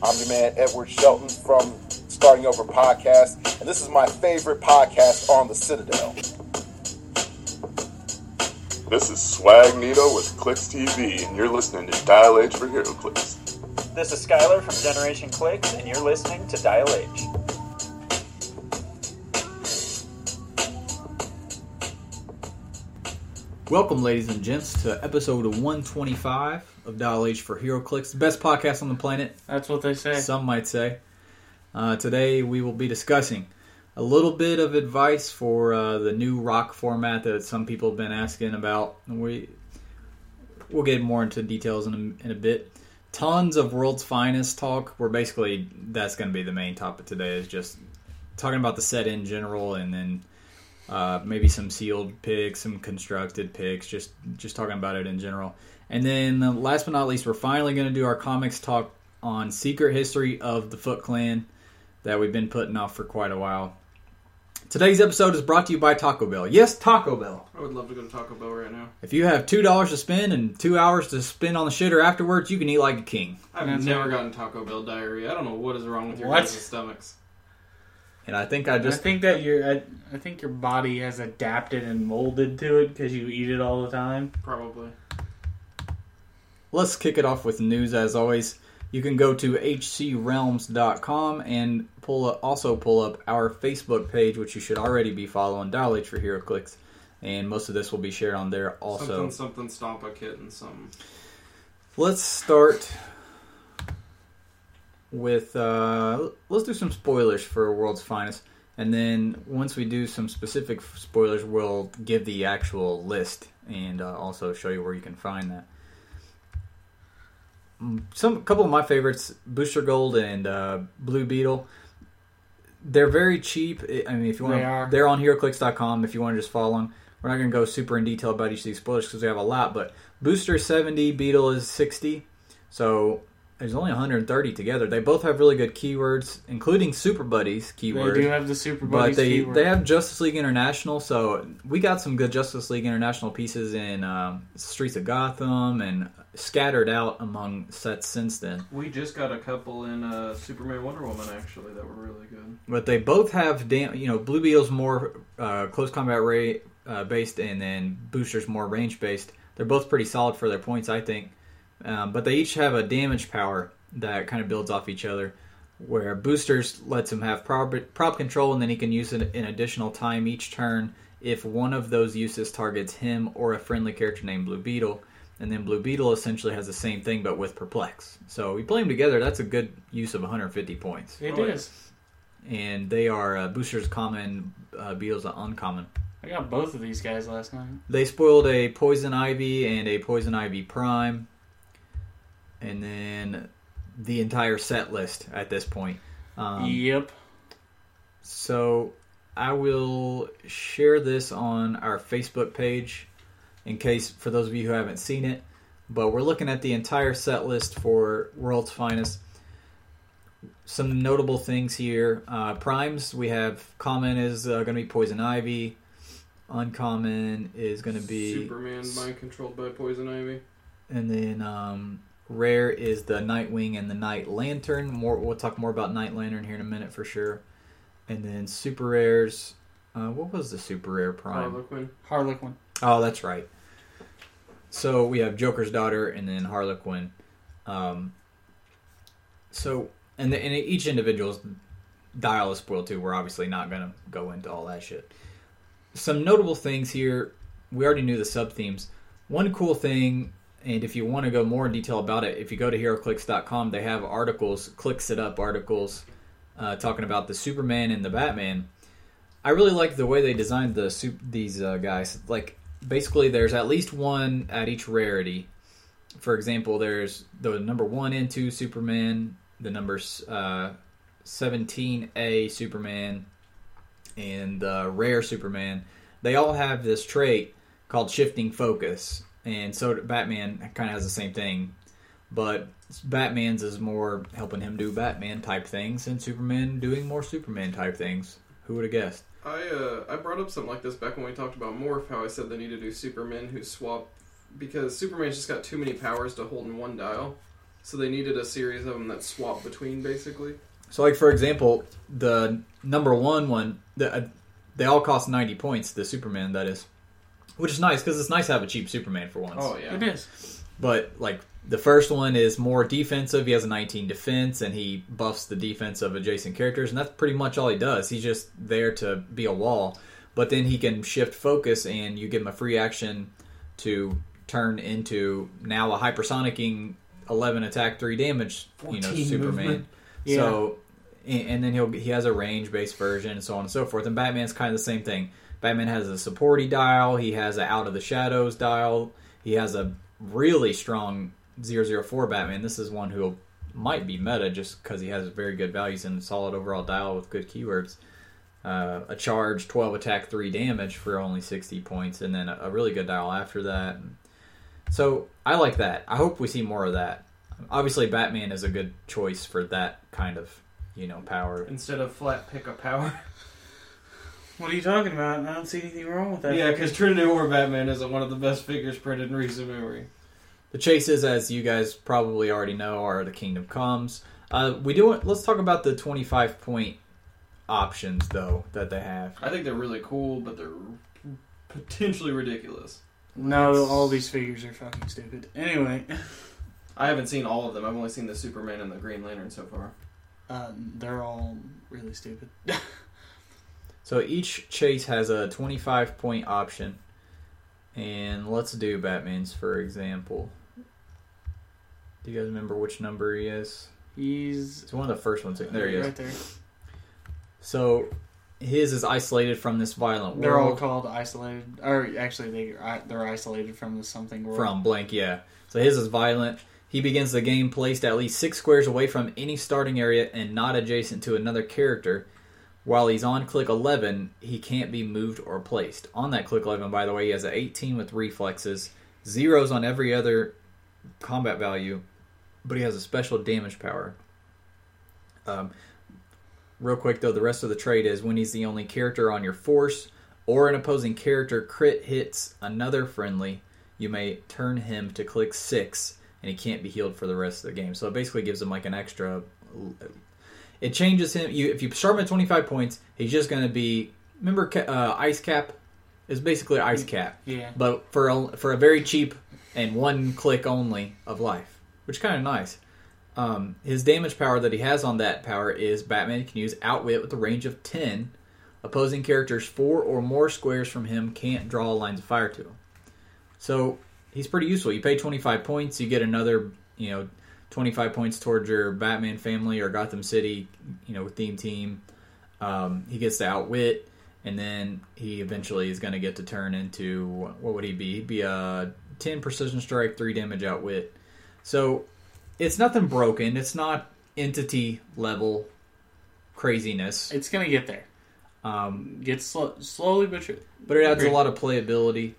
I'm your man, Edward Shelton from Starting Over Podcast, and this is my favorite podcast on the Citadel. This is Swag Nito with Clicks TV, and you're listening to Dial H for HeroClix. This is Skylar from Generation Clicks, and you're listening to Dial H. Welcome, ladies and gents, to episode 125 of Dial H for HeroClix, the best podcast on the planet, That's what they say. some might say. Uh, today, we will be discussing a little bit of advice for uh, the new rock format that some people have been asking about. We we'll get more into details in a, in a bit. Tons of world's finest talk. We're basically that's going to be the main topic today. Is just talking about the set in general, and then uh, maybe some sealed picks, some constructed picks, just just talking about it in general. And then uh, last but not least, we're finally going to do our comics talk on Secret History of the Foot Clan that we've been putting off for quite a while. Today's episode is brought to you by Taco Bell. Yes, Taco Bell. I would love to go to Taco Bell right now. If you have two dollars to spend and two hours to spend on the shitter afterwards, you can eat like a king. I've never gotten Taco Bell diarrhea. I don't know what is wrong with your What? guys' stomachs. And I think I I just think that your I, I think your body has adapted and molded to it because you eat it all the time. Probably. let's kick it off with news as always. You can go to hcrealms.com and pull up, also pull up our Facebook page, which you should already be following, Dial H for HeroClix, and most of this will be shared on there also. Something, something, stomp a kit and something. Let's start with uh, let's do some spoilers for World's Finest, and then once we do some specific spoilers, we'll give the actual list and uh, also show you where you can find that. Mm, Some a couple of my favorites, Booster Gold and uh, Blue Beetle. They're very cheap. I mean, if you want, They are. they're on HeroClix.com. If you want to just follow them, we're not going to go super in detail about each of these spoilers because we have a lot. But Booster 70, Beetle is 60. So there's only 130 together. They both have really good keywords, including Super Buddies keyword. They do have the Super but Buddies they keyword. they have Justice League International, so we got some good Justice League International pieces in um, Streets of Gotham and scattered out among sets since then. We just got a couple in uh, Superman Wonder Woman, actually, that were really good. But they both have dam- you know Blue Beetle's more uh, close combat rate uh, based, and then Booster's more range based. They're both pretty solid for their points, I think. Um, but they each have a damage power that kind of builds off each other. Where Boosters lets him have prop, prop control, and then he can use it an additional time each turn if one of those uses targets him or a friendly character named Blue Beetle. And then Blue Beetle essentially has the same thing, but with Perplex. So we play them together. That's a good use of 150 points It Oh, is. and they are uh, boosters common, uh, beetles are uncommon. I got both of these guys last night. They spoiled a poison ivy and a poison ivy prime, and then the entire set list at this point. Um, yep. So I will share this on our Facebook page in case for those of you who haven't seen it. But we're looking at the entire set list for World's Finest. Some notable things here. Uh, primes, we have common is uh, going to be Poison Ivy. Uncommon is going to be. Superman mind controlled by Poison Ivy. And then um, rare is the Nightwing and the Night Lantern. More, we'll talk more about Night Lantern here in a minute for sure. And then super rares. Uh, what was the super rare prime? Harlequin. Harlequin. Oh, that's right. So we have Joker's daughter and then Harlequin. Um, so and, the, and each individual's dial is spoiled too. We're obviously not going to go into all that shit. Some notable things here. We already knew the sub themes. One cool thing, and if you want to go more in detail about it, if you go to HeroClix.com, they have articles, clicks it up articles, uh, talking about the Superman and the Batman. I really like the way they designed the sup- these uh, guys. Like basically, there's at least one at each rarity. For example, there's the number one and two Superman, the numbers uh, 17A Superman, and the rare Superman. They all have this trait called shifting focus, and so Batman kind of has the same thing. But Batman's is more helping him do Batman type things, and Superman doing more Superman type things. Who would have guessed? I uh, I brought up something like this back when we talked about Morph, how I said they need to do Supermen who swap because Superman's just got too many powers to hold in one dial. So they needed a series of them that swap between, basically. So, like for example, the number one one, the, uh, they all cost ninety points. The Superman that is, which is nice because it's nice to have a cheap Superman for once. Oh yeah. It is. But like the first one is more defensive. He has a 19 defense, and he buffs the defense of adjacent characters, and that's pretty much all he does. He's just there to be a wall. But then he can shift focus, and you give him a free action to turn into now a hypersonicking 11 attack, three damage. You know, Superman. movement. So, and and then he'll he has a range based version, and so on and so forth. And Batman's kind of the same thing. Batman has a supporty dial. He has a out of the shadows dial. He has a really strong 004 Batman. This is one who might be meta just because he has very good values and solid overall dial with good keywords. Uh, a charge, 12 attack, 3 damage for only 60 points, and then a, a really good dial after that. So I like that. I hope we see more of that. Obviously, Batman is a good choice for that kind of, you know, power. Instead of flat pickup power. What are you talking about? I don't see anything wrong with that. yeah, because Trinity War Batman is one of the best figures printed in recent memory. The chases, as you guys probably already know, are the Kingdom Comes. Uh, we do. Let's talk about the twenty-five point options, though, that they have. I think they're really cool, but they're potentially ridiculous. No, all these figures are fucking stupid. Anyway, I haven't seen all of them. I've only seen the Superman and the Green Lantern so far. uh, they're all really stupid. So each chase has a twenty-five point option, and let's do Batman's for example. Do you guys remember which number he is? He's It's one of the first ones. There he is. right there. So his is isolated from this violent world. They're all called isolated, or actually they uh, they're isolated from the something world. From blank, yeah. So his is violent. He begins the game placed at least six squares away from any starting area and not adjacent to another character. While he's on click 11, he can't be moved or placed. On that click 11, by the way, he has an 18 with reflexes, zeros on every other combat value, but he has a special damage power. Um, real quick, though, the rest of the trait is when he's the only character on your force or an opposing character crit hits another friendly, you may turn him to click 6 and he can't be healed for the rest of the game. So it basically gives him like an extra. It changes him. You if you start him at twenty five points, he's just going to be. Remember, uh, Ice Cap is basically Ice Cap, Yeah. but for a, for a very cheap and one click only of life, which is kind of nice. Um, his damage power that he has on that power is Batman can use Outwit with a range of ten. Opposing characters four or more squares from him can't draw lines of fire to him. So he's pretty useful. You pay 25 points, you get another, you know, 25 points towards your Batman family or Gotham City, you know, theme team. Um, he gets to outwit, and then he eventually is going to get to turn into what would he be? He'd be a 10 precision strike, 3 damage outwit. So it's nothing broken. It's not entity level craziness. It's gonna get there. Um, Get slow, slowly but surely. but it adds a lot of playability.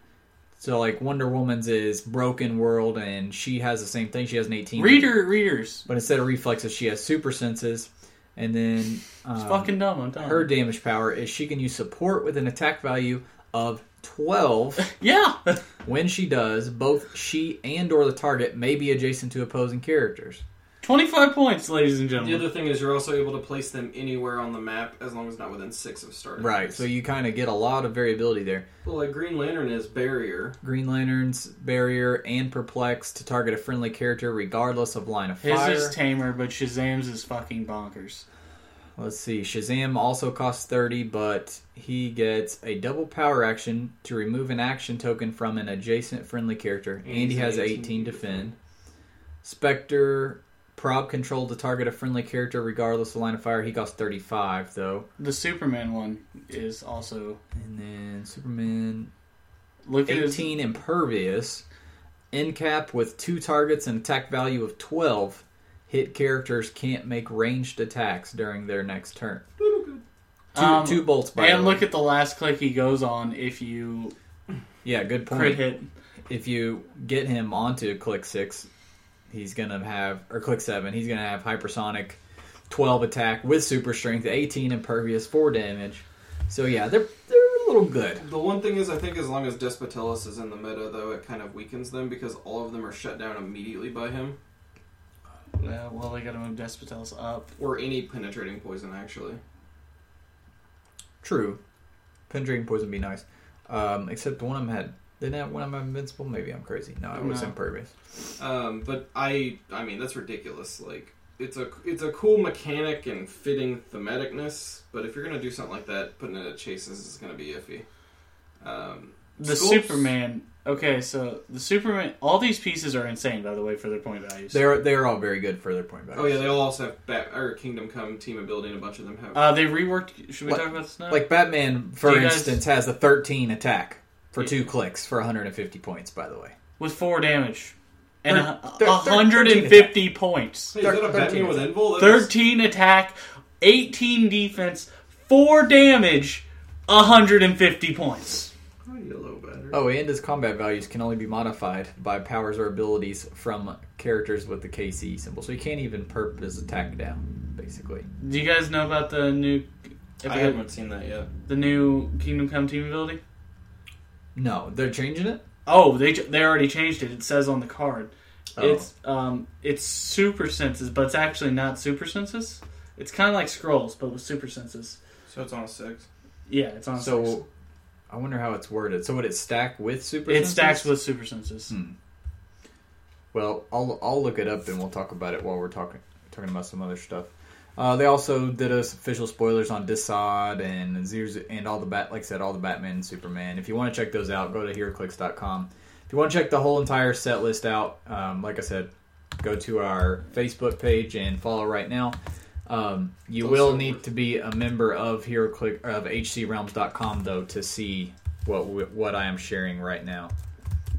So like Wonder Woman's is broken world, and she has the same thing. She has an eighteen Reader, readers. but instead of reflexes, she has super senses. And then It's um, fucking dumb. I'm telling her damage power is she can use support with an attack value of twelve. Yeah. when she does, both she and or the target may be adjacent to opposing characters. 25 points, ladies and gentlemen. The gentlemen. other thing is you're also able to place them anywhere on the map as long as not within six of starting. Right. So you kind of get a lot of variability there. well, like Green Lantern is barrier. Green Lantern's barrier and perplex to target a friendly character regardless of line of His fire. is tamer, but Shazam's is fucking bonkers. Let's see. Shazam also costs 30, but he gets a double power action to remove an action token from an adjacent friendly character, and, he he's has 18 18 defend. Spectre prop control to target a friendly character regardless of line of fire. He costs 35 though. The Superman one is also. And then Superman Look at his. 18 impervious. End cap with two targets and attack value of 12. Hit characters can't make ranged attacks during their next turn. Two, Um, two bolts by And look at the last click he goes on if you Yeah, good point. crit hit. If you get him onto click six, he's gonna have or click seven, he's gonna have hypersonic, twelve attack with super strength, eighteen impervious, four damage. So yeah, they're they're a little good. The one thing is, I think as long as Despotellis is in the meta, though, it kind of weakens them because all of them are shut down immediately by him. Yeah, well, they gotta move Despotel's up. Or any penetrating poison, actually. True. Penetrating poison would be nice. Um, except one of them had. Didn't have one of them invincible? Maybe I'm crazy. No, it was No. impervious. Um, but I, I mean, that's ridiculous. Like, it's a, it's a cool mechanic and fitting thematicness. But if you're gonna do something like that, putting it at chases is gonna be iffy. Um, The Sculpts- Superman. Okay, so the Superman. All these pieces are insane, by the way, for their point values. They're they're all very good for their point values. Oh yeah, they all also have Bat or Kingdom Come team ability, and a bunch of them have. Uh, they reworked. Should we Like- talk about this now? Like Batman, for Do you guys- instance, has a 13 attack for two clicks for 150 points. By the way, with four damage and Thir- a, thir- a thir- hundred 13 points. hey, is that a 13 Batman with Invul? That's- Thirteen attack, eighteen defense, four damage, hundred and fifty points. Oh, you low oh, and his combat values can only be modified by powers or abilities from characters with the KC symbol, so he can't even perp his attack down. Basically, Do you guys know about the new? I haven't seen that yet. the new Kingdom Come team ability. No, they're changing it. Oh, they they already changed it. It says on the card. Oh. It's um it's super senses, but it's actually not super senses. It's kind of like scrolls, but with super senses. So it's on a six. Yeah, it's on. A So, six. I wonder how it's worded. So would it stack with super? it senses? stacks with super senses. Hmm. Well, I'll I'll look it up and we'll talk about it while we're talking talking about some other stuff. Uh, they also did us official spoilers on Desaad and Zeus and all the bat like I said all the Batman and Superman. If you want to check those out, go to HeroClix.com. If you want to check the whole entire set list out, um, like I said, go to our Facebook page and follow right now. Um, you It's will need worth- to be a member of HeroClick of HCRealms.com though to see what what I am sharing right now.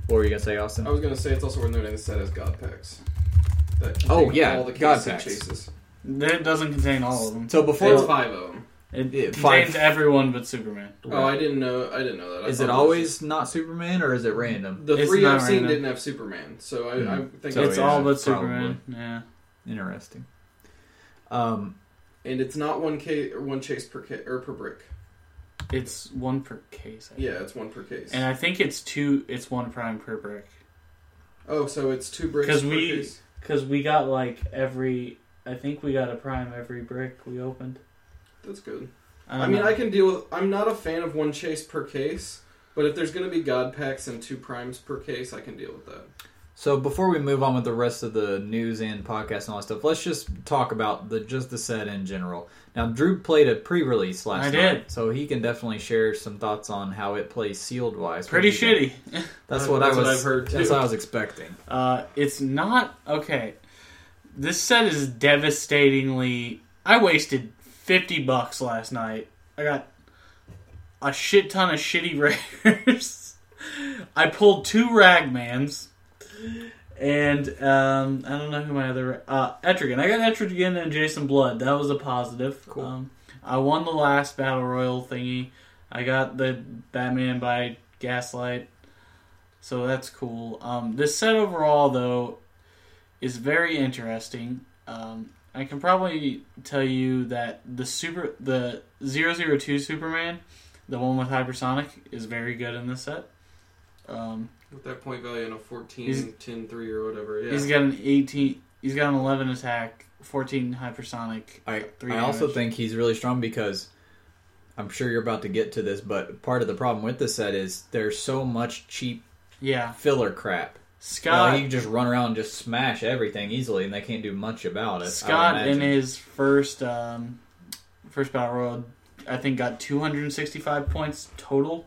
What were you gonna say, Austin? I was gonna say it's also worth noting the set has God packs. Oh, yeah, all the God packs. chases. That doesn't contain all of them. So before It's five of them. It Yeah, contains five. everyone but Superman. Oh, I didn't know. I didn't know that. I Is thought it was always not Superman or is it random? The It's three not I've seen random. didn't have Superman, so I, I Hmm. think So it's yeah, all but probably. Superman. Yeah. Interesting. Um, and it's not one case or one chase per ca- or per brick. It's one per case. I think. Yeah, it's one per case. And I think it's two. It's one prime per brick. oh, so it's two bricks 'Cause per we- case. Cause we got like every. I think we got a prime every brick we opened. That's good. I, I, mean, know. I can deal with. I'm not a fan of one chase per case, but if there's going to be God packs and two primes per case, I can deal with that. so before we move on with the rest of the news and podcast and all that stuff, let's just talk about the just the set in general. Now, Drew played a pre-release last I night, did. so he can definitely share some thoughts on how it plays sealed wise. pretty What do you think? shitty. That's Uh, what that's I was. what I've heard, That's what I was expecting. Uh, it's not okay. This set is devastatingly. I wasted fifty bucks last night. I got a shit ton of shitty rares. I pulled two Ragmans, and um, I don't know who my other uh, Etrigan. I got Etrigan and Jason Blood. That was a positive. Cool. Um, I won the last battle royal thingy. I got the Batman by Gaslight, so that's cool. Um, this set overall, though, is very interesting. Um, I can probably tell you that the super the 002 Superman, the one with hypersonic, is very good in this set. Um, With that point value and a 14, 10, 3 or whatever. Yeah. He's got an 18. He's got an 11 attack, 14 hypersonic. I Three I also damage. think he's really strong because I'm sure you're about to get to this, but part of the problem with this set is there's so much cheap Yeah, filler crap. You, know, Scott. he can just run around and just smash everything easily, and they can't do much about it. Scott in his first um, first battle royal, I think got 265 points total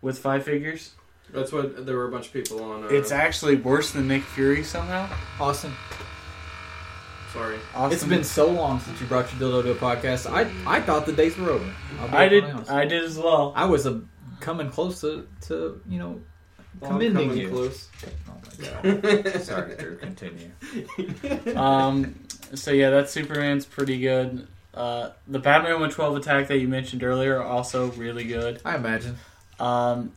with five figures. That's what there were a bunch of people on. Uh, It's actually worse than Nick Fury somehow. Austin. sorry. Austin, It's been so long since you brought your dildo to a podcast. I I thought the days were over. I'll be I did. honest. I did as well. I was a, coming close to, to you know commending you. close. Oh my god. Sorry, Drew. Continue. Um. So yeah, that Superman's pretty good. Uh, the Batman with 12 attack that you mentioned earlier also really good. I imagine. Um,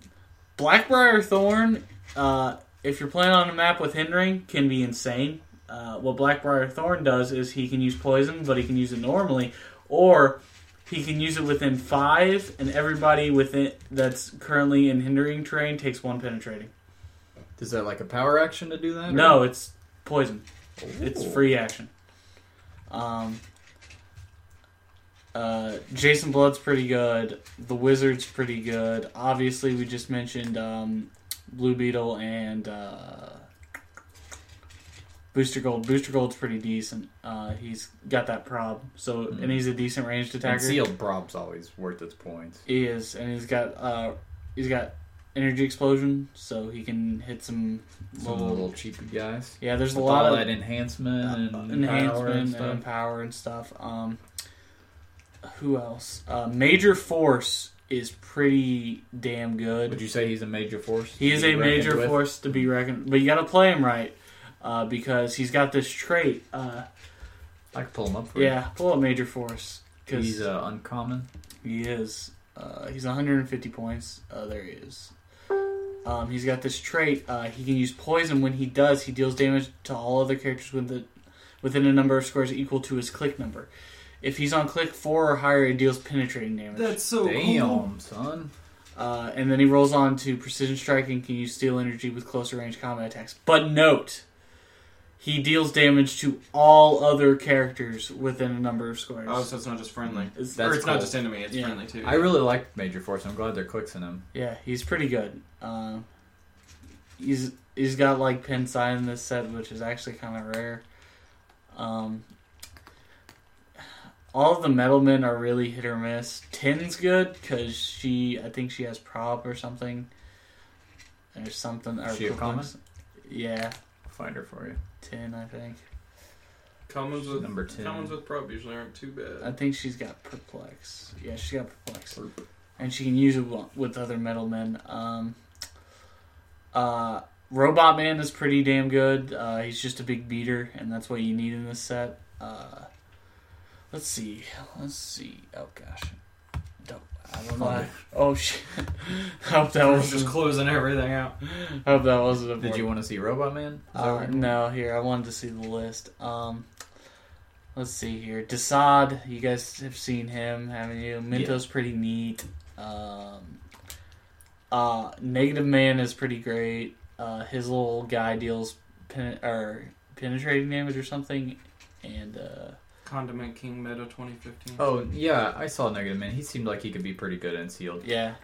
Blackbriar Thorn, uh, if you're playing on a map with hindering, can be insane. Uh, what Blackbriar Thorn does is he can use poison, but he can use it normally, or he can use it within five, and everybody within that's currently in hindering terrain takes one penetrating. Is that like a power action to do that? or- No, it's poison. It's free action. Um, uh, Jason Blood's pretty good. The Wizard's pretty good. Obviously, we just mentioned um, Blue Beetle and uh, Booster Gold. Booster Gold's pretty decent. Uh, he's got that prob, so and he's a decent ranged And attacker. sealed prob's always worth its points. He is, and he's got uh, he's got energy explosion, so he can hit some Some little. little cheapy guys. yeah, there's a lot of that enhancement and power enhancement and stuff. and power and stuff. Um, who else? Uh, Major Force is pretty damn good. Would you say he's a major force? he is a major with? force to be reckoned, but you got to play him right uh, because he's got this trait. Uh, I can pull him up for you. yeah, pull up Major Force because He's uh, uncommon. he is. Uh, he's 150 points. Uh, there he is. Um, he's got this trait. Uh, he can use poison. When he does, he deals damage to all other characters within, within a number of squares equal to his click number. If he's on click four or higher, he deals penetrating damage. That's so cool. Damn, son. Uh, and then he rolls on to precision strike and can use steel energy with closer range combat attacks. But note, he deals damage to all other characters within a number of squares. Oh, so it's not just friendly. It's- or That's it's not just enemy, it's Yeah. friendly too. I really like Major Force. I'm glad they're clicks in him. Yeah, he's pretty good. Uh, he's he's got like pin sign in this set, which is actually kind of rare. Um, all of the metalmen are really hit or miss. Tin's good because she, I think she has prop or something. There's something. Or She a common? Yeah, I'll find her for you. Tin. I think. Commons with Number 10. Commons with prob usually aren't too bad. I think she's got perplex. Yeah, she's got perplex, and she can use it with other metalmen. Um, uh, Robot Man is pretty damn good. Uh, he's just a big beater, and that's what you need in this set. Uh, let's see. Let's see. Oh gosh. Don't, I don't know. Oh shit. I hope that was just closing everything out. I hope that wasn't. A Did you want to see Robot Man? Uh, no, here I wanted to see the list. Um, let's see here. Desaad, you guys have seen him, haven't you? Mento's pretty neat. Um, uh, Negative Man is pretty great. Uh, his little guy deals pen- or penetrating damage or something, and uh, Condiment King Meta 2015. Oh yeah, I saw Negative Man. He seemed like he could be pretty good in sealed. yeah,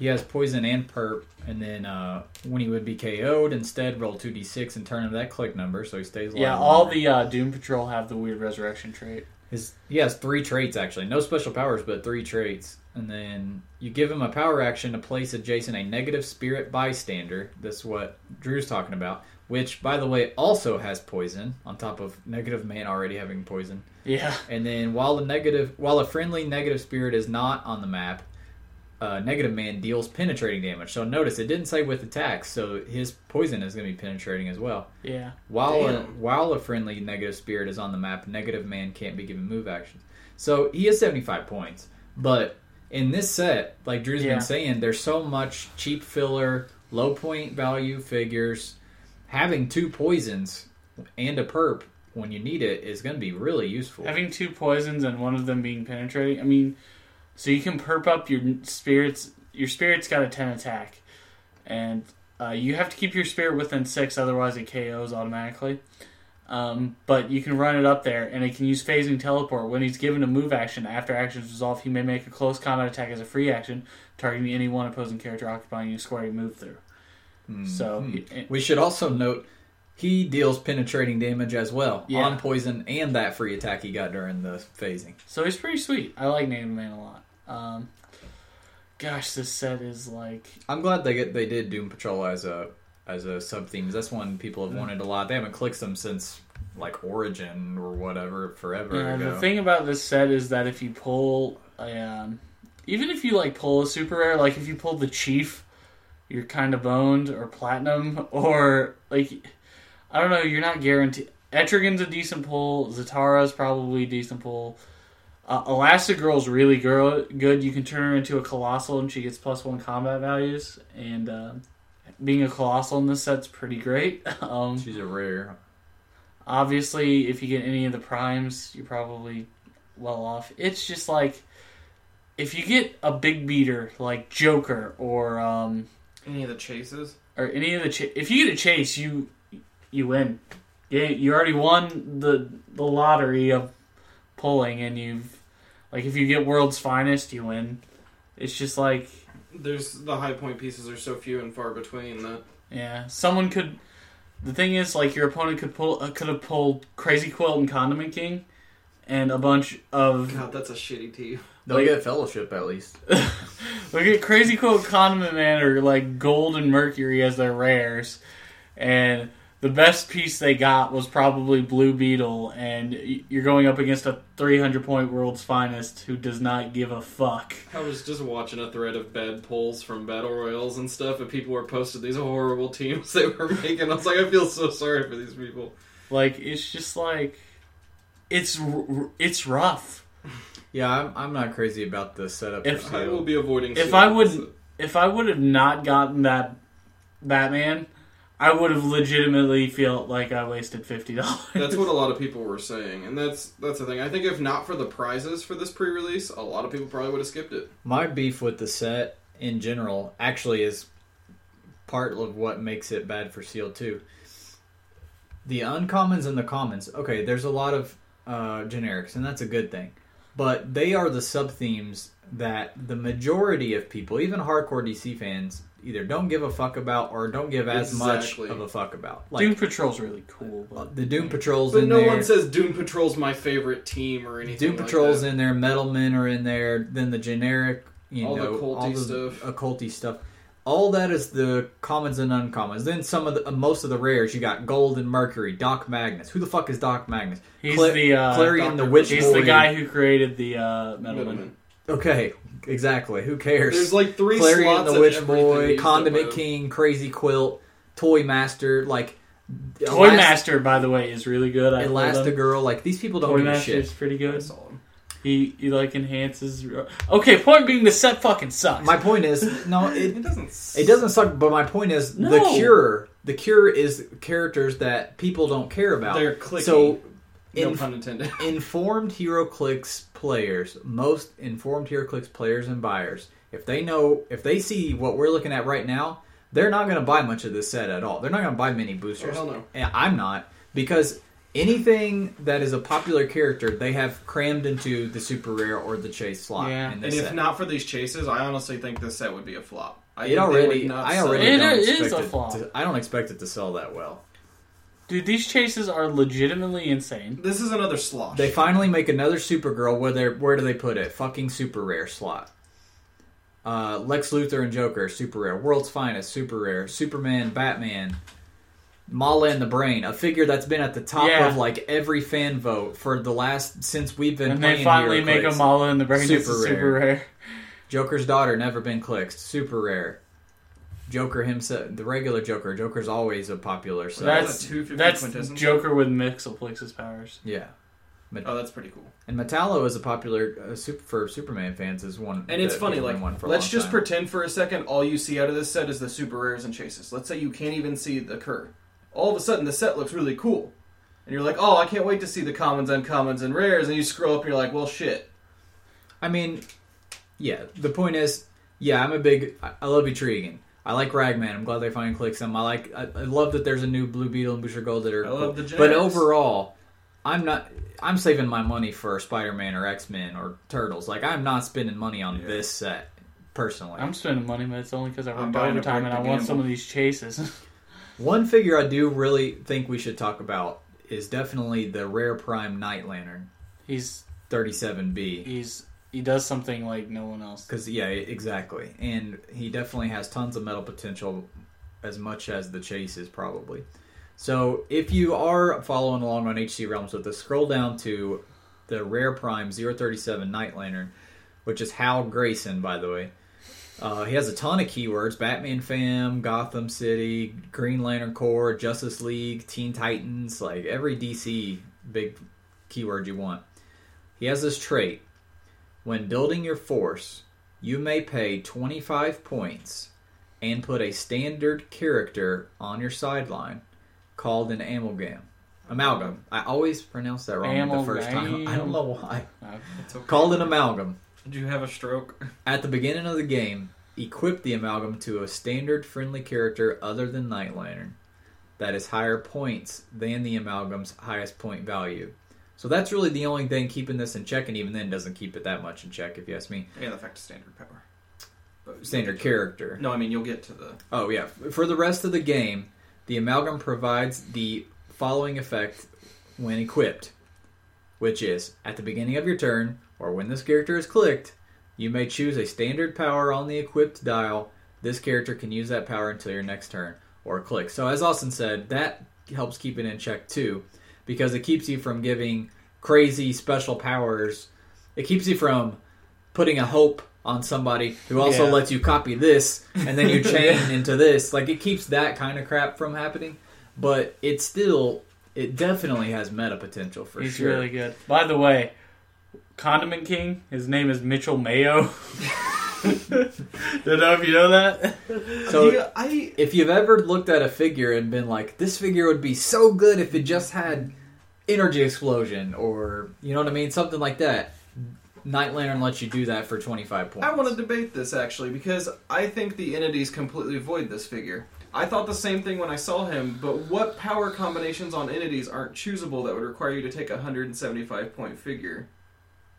He has poison and perp, and then uh, when he would be KO'd, instead roll two d6 and turn him that click number, so he stays. alive yeah. All longer. the uh, Doom Patrol have the weird resurrection trait. His he has three traits actually, no special powers, but three traits. And then you give him a power action to place adjacent a negative spirit bystander. That's what Drew's talking about. Which, by the way, also has poison on top of negative man already having poison. Yeah, And then while the negative, while a friendly negative spirit is not on the map, uh, negative man deals penetrating damage. So notice it didn't say with attacks, so his poison is going to be penetrating as well. yeah, While a, while a friendly negative spirit is on the map, negative man can't be given move actions. So he has 75 points. But in this set, like Drew's Yeah. been saying, there's so much cheap filler, low point value figures. Having two poisons and a perp when you need it is going to be really useful. having two poisons and one of them being penetrating. I mean, so you can perp up your spirits. Your spirit's got a ten attack, and uh, you have to keep your spirit within six, otherwise it KOs automatically. Um, but you can run it up there, and it can use phasing teleport. When he's given a move action after actions resolve, he may make a close combat attack as a free action, targeting any one opposing character occupying a square you move through. So Hmm. it- We should also note he deals penetrating damage as well Yeah. on poison and that free attack he got during the phasing. So he's pretty sweet. I like Negative Man a lot. Um, gosh, this set is like I'm glad they get they did Doom Patrol as a as a sub theme. Because that's one people Mm. have wanted a lot. They haven't clicked them since like Origin or whatever forever Yeah, ago. the thing about this set is that if you pull, a, um, even if you like pull a super rare, like if you pull the chief, you're kind of boned or platinum or like, I don't know, you're not guaranteed. Etrigan's a decent pull. Zatara's probably a decent pull. Uh, Elastigirl's really girl, good. You can turn her into a colossal and she gets plus one combat values. And uh, being a colossal in this set's pretty great. um, She's a rare. Obviously, if you get any of the primes, you're probably well off. It's just like if you get a big beater like Joker or um Any of the chases? or any of the ch- if you get a chase, you you win. Yeah, you already won the the lottery of pulling, and you've like if you get world's finest, you win. It's just like There's the high point pieces are so few and far between that yeah, someone could. The thing is, like your opponent could pull uh, could have pulled Crazy Quilt and Condiment King, and a bunch of God, that's a shitty team. They'll Like- get fellowship at least. Look at Crazy Quilt Condiment Man or like Gold and Mercury as their rares, and the best piece they got was probably Blue Beetle, and you're going up against a 300 point World's Finest who does not give a fuck. I was just watching a thread of bad pulls from battle royals and stuff, and people were posted these horrible teams they were making. I was like, I feel so sorry for these people. Like it's just like it's r- r- it's rough. Yeah, I'm, I'm not crazy about the setup. If- I will be avoiding. If I would, if I would have not gotten that Batman, I would have legitimately felt like I wasted fifty dollars. That's what a lot of people were saying, and that's that's the thing. I think if not for the prizes for this pre-release, a lot of people probably would have skipped it. My beef with the set in general actually is part of what makes it bad for Seal 2. The uncommons and the commons, okay, there's a lot of uh, generics, and that's a good thing. But they are the sub themes that the majority of people, even hardcore DC fans, either don't give a fuck about or don't give as Exactly. much of a fuck about. Like, Doom Patrol's really cool, but the Doom Patrols But in no there. one says Doom Patrol's my favorite team or anything. Doom like Patrol's that. in there, Metalmen are in there, then the generic, you All the know, culty all the stuff. occulty stuff. All that is the commons and uncommons. Then some of the uh, most of the rares, you got Gold and Mercury, Doc Magnus. Who the fuck is Doc Magnus? he's Cla- the uh, Clarion the Witch he's Boy. the guy who created the uh, Metalman. Middleman. Okay, exactly. Who cares? There's like three Clarion slots the Witch Boy, Condiment King, Crazy Quilt, Toy Master, like Toy Elast- Master, by the way, is really good. I played him. Elastigirl. Like these people don't Toy give a Master shit. is pretty good. saw him. He he like enhances. Okay, point being, the set fucking sucks. My point is, no, it It doesn't. It doesn't suck, but my point is the No. cure. The cure is characters that people don't care about. They're clicky. So, No in, pun intended. informed HeroClix players, most informed HeroClix players and buyers, if they know, if they see what we're looking at right now, they're not going to buy much of this set at all. They're not going to buy many boosters. Oh, hell no. And I'm not because anything that is a popular character, they have crammed into the super rare or the chase slot. Yeah. in And this if set. not for these chases, I honestly think this set would be a flop. I it already, I already It don't is expect a it flop. to- I don't expect it to sell that well. Dude, these chases are legitimately insane. This is another slosh. They finally make another Supergirl. Where they where do they put it? Fucking super rare slot. Uh, Lex Luthor and Joker, super rare. World's Finest, super rare. Superman, Batman, Mallah and the Brain, a figure that's been at the top Yeah. of like every fan vote for the last since we've been And playing. they finally make a Mallah in the brain. Super a super rare. rare. Joker's daughter never been clicked, super rare. Joker himself, the regular Joker. Joker's always a popular. So That's a 250 that's quintessence? Joker with Mxyzptlk powers. yeah. Oh, that's pretty cool. And Metallo is a popular uh, super, for Superman fans is one. And it's funny, like, one for let's just time. pretend for a second all you see out of this set is the super rares and chases. Let's say you can't even see the cur. All of a sudden, the set looks really cool. And you're like, oh, I can't wait to see the commons, uncommons, and rares. And you scroll up and you're like, well, shit. I mean, yeah. The point is, yeah, I'm a big. I, I love Etrigan. I like Ragman. I'm glad they finally clicked them. I like. I, I love that there's a new Blue Beetle and Booster Gold that are. I love the But overall, I'm not. I'm saving my money for Spider-Man or X-Men or Turtles. Like I'm not spending money on this set personally. I'm spending money, but it's only because I I'm worked buying a overtime and I want some of these chases. One figure I do really think we should talk about is definitely the Rare Prime Night Lantern he's 37B. he's he does something like no one else. Because yeah, exactly, and he definitely has tons of meta potential, as much as the chase is probably. So if you are following along on HC Realms with us, scroll down to the Rare Prime 037 Night Lantern, which is Hal Grayson, by the way. Uh, he has a ton of keywords: Batman fam, Gotham City, Green Lantern Corps, Justice League, Teen Titans, like every DC big keyword you want. He has this trait. When building your force, you may pay 25 points and put a standard character on your sideline called an amalgam. Amalgam. I always pronounce that wrong the first time. I don't know why. Uh, okay. Called an amalgam. Did you have a stroke? At the beginning of the game, equip the amalgam to a standard friendly character other than Night Lantern. that is higher points than the amalgam's highest point value. So that's really the only thing keeping this in check, and even then doesn't keep it that much in check, if you ask me. And the fact of standard power. But Standard character. No, I mean you'll get to the. Oh yeah. For the rest of the game, the amalgam provides the following effect when equipped, which is at the beginning of your turn or when this character is clicked, you may choose a standard power on the equipped dial. This character can use that power until your next turn or click. So as Austin said, that helps keep it in check too, because it keeps you from giving crazy special powers. It keeps you from putting a hope on somebody who also Yeah. lets you copy this and then you chain into this. Like it keeps that kind of crap from happening, but it still it definitely has meta potential for He's sure. really good. By the way, Condiment King, his name is Mitchell Mayo. Don't know if you know that. So Yeah, I if you've ever looked at a figure and been like, this figure would be so good if it just had energy explosion or you know what I mean, something like that. Night Lantern lets you do that for twenty five points. I want to debate this actually because I think the entities completely void this figure. I thought the same thing when I saw him, but what power combinations on entities aren't choosable that would require you to take a 175 point figure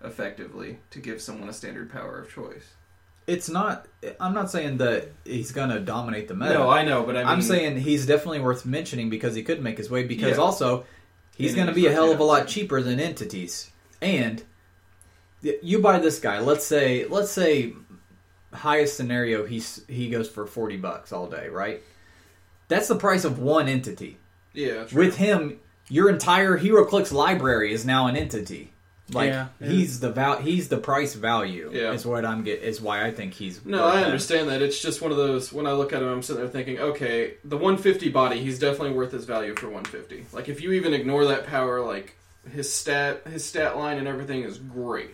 effectively to give someone a standard power of choice? It's not. I'm not saying that he's gonna dominate the meta. No, I know, but I mean, I'm saying he's definitely worth mentioning because he could make his way. Because Yeah. also, he's going to be a hell of a lot cheaper than entities. And you buy this guy. Let's say, let's say, highest scenario, he's he goes for forty bucks all day, right? That's the price of one entity. yeah. With him, your entire HeroClix library is now an entity. Like Yeah. he's the val- he's the price value. Yeah. is what I'm get is why I think he's No, worth I that. understand that. It's just one of those. When I look at him, I'm sitting there thinking, okay, the 150 body, he's definitely worth his value for 150. Like if you even ignore that power, like his stat, his stat line and everything is great,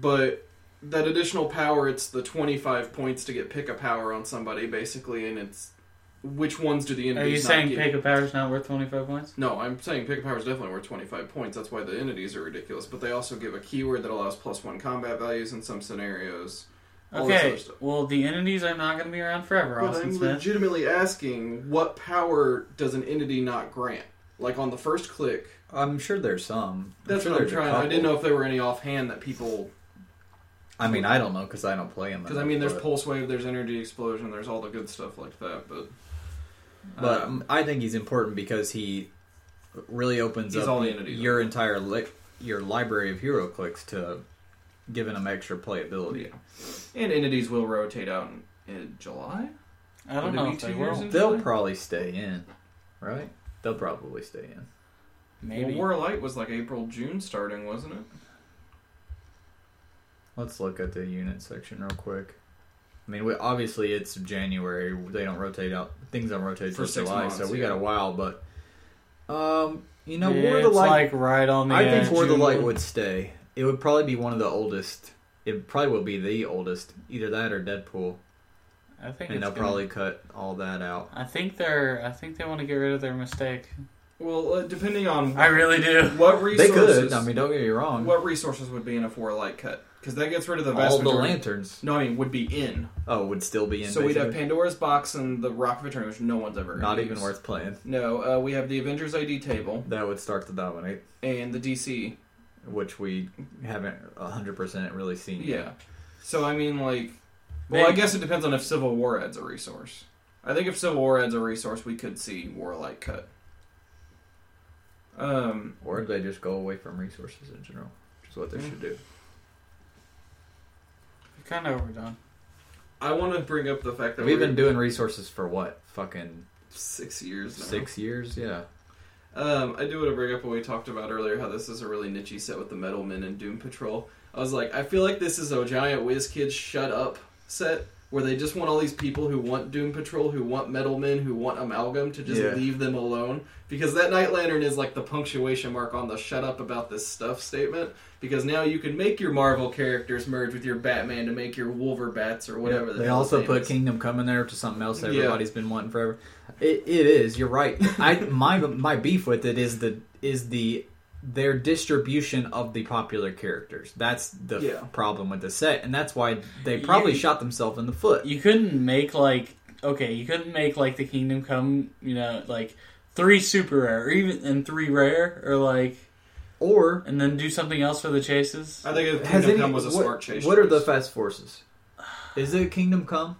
but that additional power, it's the 25 points to get pick a power on somebody basically, and it's which ones do the entities? Are you not saying give? Pick a Power's not worth 25 points? No, I'm saying pick a power is definitely worth 25 points. That's why the entities are ridiculous. But they also give a keyword that allows plus one combat values in some scenarios. Okay, well, the entities are not going to be around forever, But Austin I'm Smith. legitimately asking, what power does an entity not grant? Like on the first click, I'm sure there's some. that's sure what I'm trying. I didn't know if there were any offhand that people. I mean, I don't know because I don't play them. Because I mean, there's but, pulse wave, there's energy explosion, there's all the good stuff like that. But but um, I think he's important because he really opens up all the your entire li- your library of HeroClix to giving them extra playability. and entities will rotate out in, in July. I don't Would know if they will. They'll July? probably stay in, right? They'll probably stay in. Maybe. Well, War of Light was like April, June starting, wasn't it? Let's look at the unit section real quick. I mean, we, obviously it's January. They don't rotate out. Things don't rotate For six July, months, so we yeah. got a while. But um, you know, Yeah, War of the it's Light. like right on the I edge. think War the Light would stay. It would probably be one of the oldest. It probably will be the oldest. Either that or Deadpool, I think and it's they'll gonna- probably cut all that out. I think they're. I think they want to get rid of their mistake. Well, uh, depending on I really do. what They resources. could. I mean, don't get me wrong. what resources would be in a four light cut? Because that gets rid of the vast all the majority. lanterns. No, I mean would be in. Oh, would still be in. so we'd have basically. Pandora's box and the Rock of Eternity, which no one's ever Not gonna even use. worth playing. No, uh, we have the Avengers ID table That would start to dominate, and the DC. which we haven't hundred percent really seen. Yeah. yet. So I mean, like, well, I Maybe- guess it depends on if Civil War adds a resource. I think if Civil War adds a resource, we could see Warlight cut. Um, Or they just go away from resources in general, which is what they Mm. should do. Kind of overdone. I want to bring up the fact that We've we're been doing resources for what? Fucking six years now. six years? Yeah. Um, I do want to bring up what we talked about earlier, how this is a really niche set with the Metal Men and Doom Patrol. I was like, I feel like this is a giant WizKids shut up set where they just want all these people who want Doom Patrol, who want Metal Men, who want Amalgam to just Yeah. leave them alone. Because that Night Lantern is like the punctuation mark on the shut up about this stuff statement. Because now you can make your Marvel characters merge with your Batman to make your Wolverbats or whatever. Yeah, the they also put is. Kingdom Come in there to something else Yeah. everybody's been wanting forever. It, it is. You're right. I my my beef with it is the is the their distribution of the popular characters. That's the f- Yeah. problem with the set, and that's why they probably You- shot themselves in the foot. You couldn't make like okay, you couldn't make like the Kingdom Come, you know, like three super rare, or even and three rare, or like, Or and then do something else for the chases. I think if has Kingdom any, Come was a what, smart chase. what are the fast forces? Is it Kingdom Come?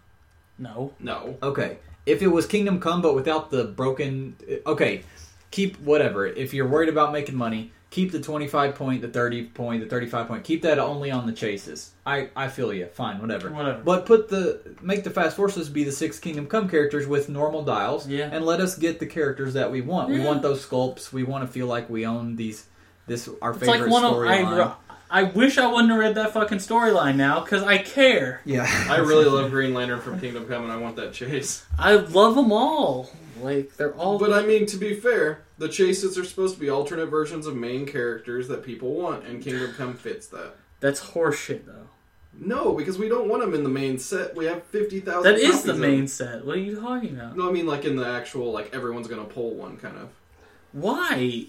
No, No. Okay. If it was Kingdom Come but without the broken okay, keep whatever. If you're worried about making money, keep the 25 point, the 30 point, the 35 point. Keep that only on the chases. I I feel you. Fine, whatever. Whatever. But put the make the fast forces be the six Kingdom Come characters with normal dials Yeah. and let us get the characters that we want. We Yeah. want those sculpts. We want to feel like we own these this our it's favorite like one of storyline. I. I wish I wouldn't have read that fucking storyline now because I care. yeah. I really love Green Lantern from Kingdom Come, and I want that chase. I love them all. Like they're all. But I mean, to be fair, the chases are supposed to be alternate versions of main characters that people want, and Kingdom Come fits that. That's horseshit though. No, because we don't want them in the main set. We have fifty thousand. That is the main set. What are you talking about? No, I mean like in the actual like everyone's gonna pull one kind of. Why?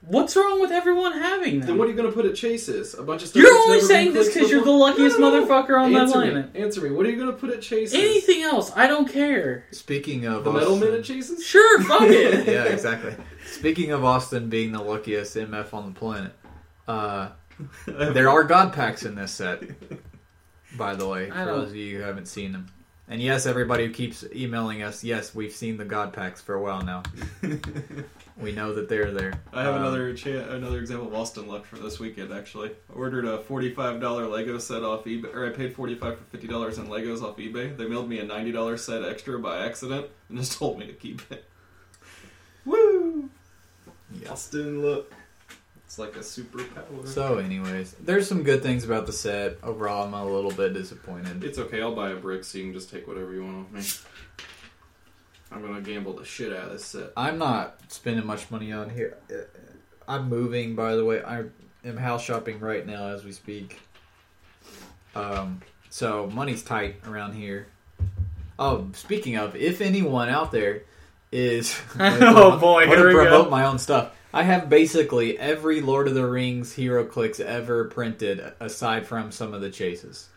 What's wrong with everyone having them? Then what are you gonna put at chases? A bunch of stuff. You're that's only never saying been this because you're the luckiest No, no, no. motherfucker on that Answer planet. Answer me. What are you gonna put at chases? Anything else? I don't care. Speaking of The metal Austin- minute chases? Sure, fuck it. yeah, exactly. Speaking of Austin being the luckiest MF on the planet, uh, there are God packs in this set. By the way, for those of you who haven't seen them, and yes, everybody who keeps emailing us, yes, we've seen the God packs for a while now. we know that they're there. I have Um, another cha- another example of Austin luck for this weekend. Actually, I ordered a forty five dollar Lego set off eBay, or I paid forty five for fifty dollars in Legos off eBay. They mailed me a ninety dollar set extra by accident and just told me to keep it. Woo! Yes. Austin look. It's like a superpower. So, anyways, there's some good things about the set. Overall, I'm a little bit disappointed. it's okay. I'll buy a brick so you can just take whatever you want off me. I'm gonna gamble the shit out of this set. I'm not spending much money on here. I'm moving, by the way. I am house shopping right now as we speak. Um, so money's tight around here. Oh, speaking of, if anyone out there is, Oh, boy, here we go. promote my own stuff. I have basically every Lord of the Rings HeroClix ever printed, aside from some of the chases.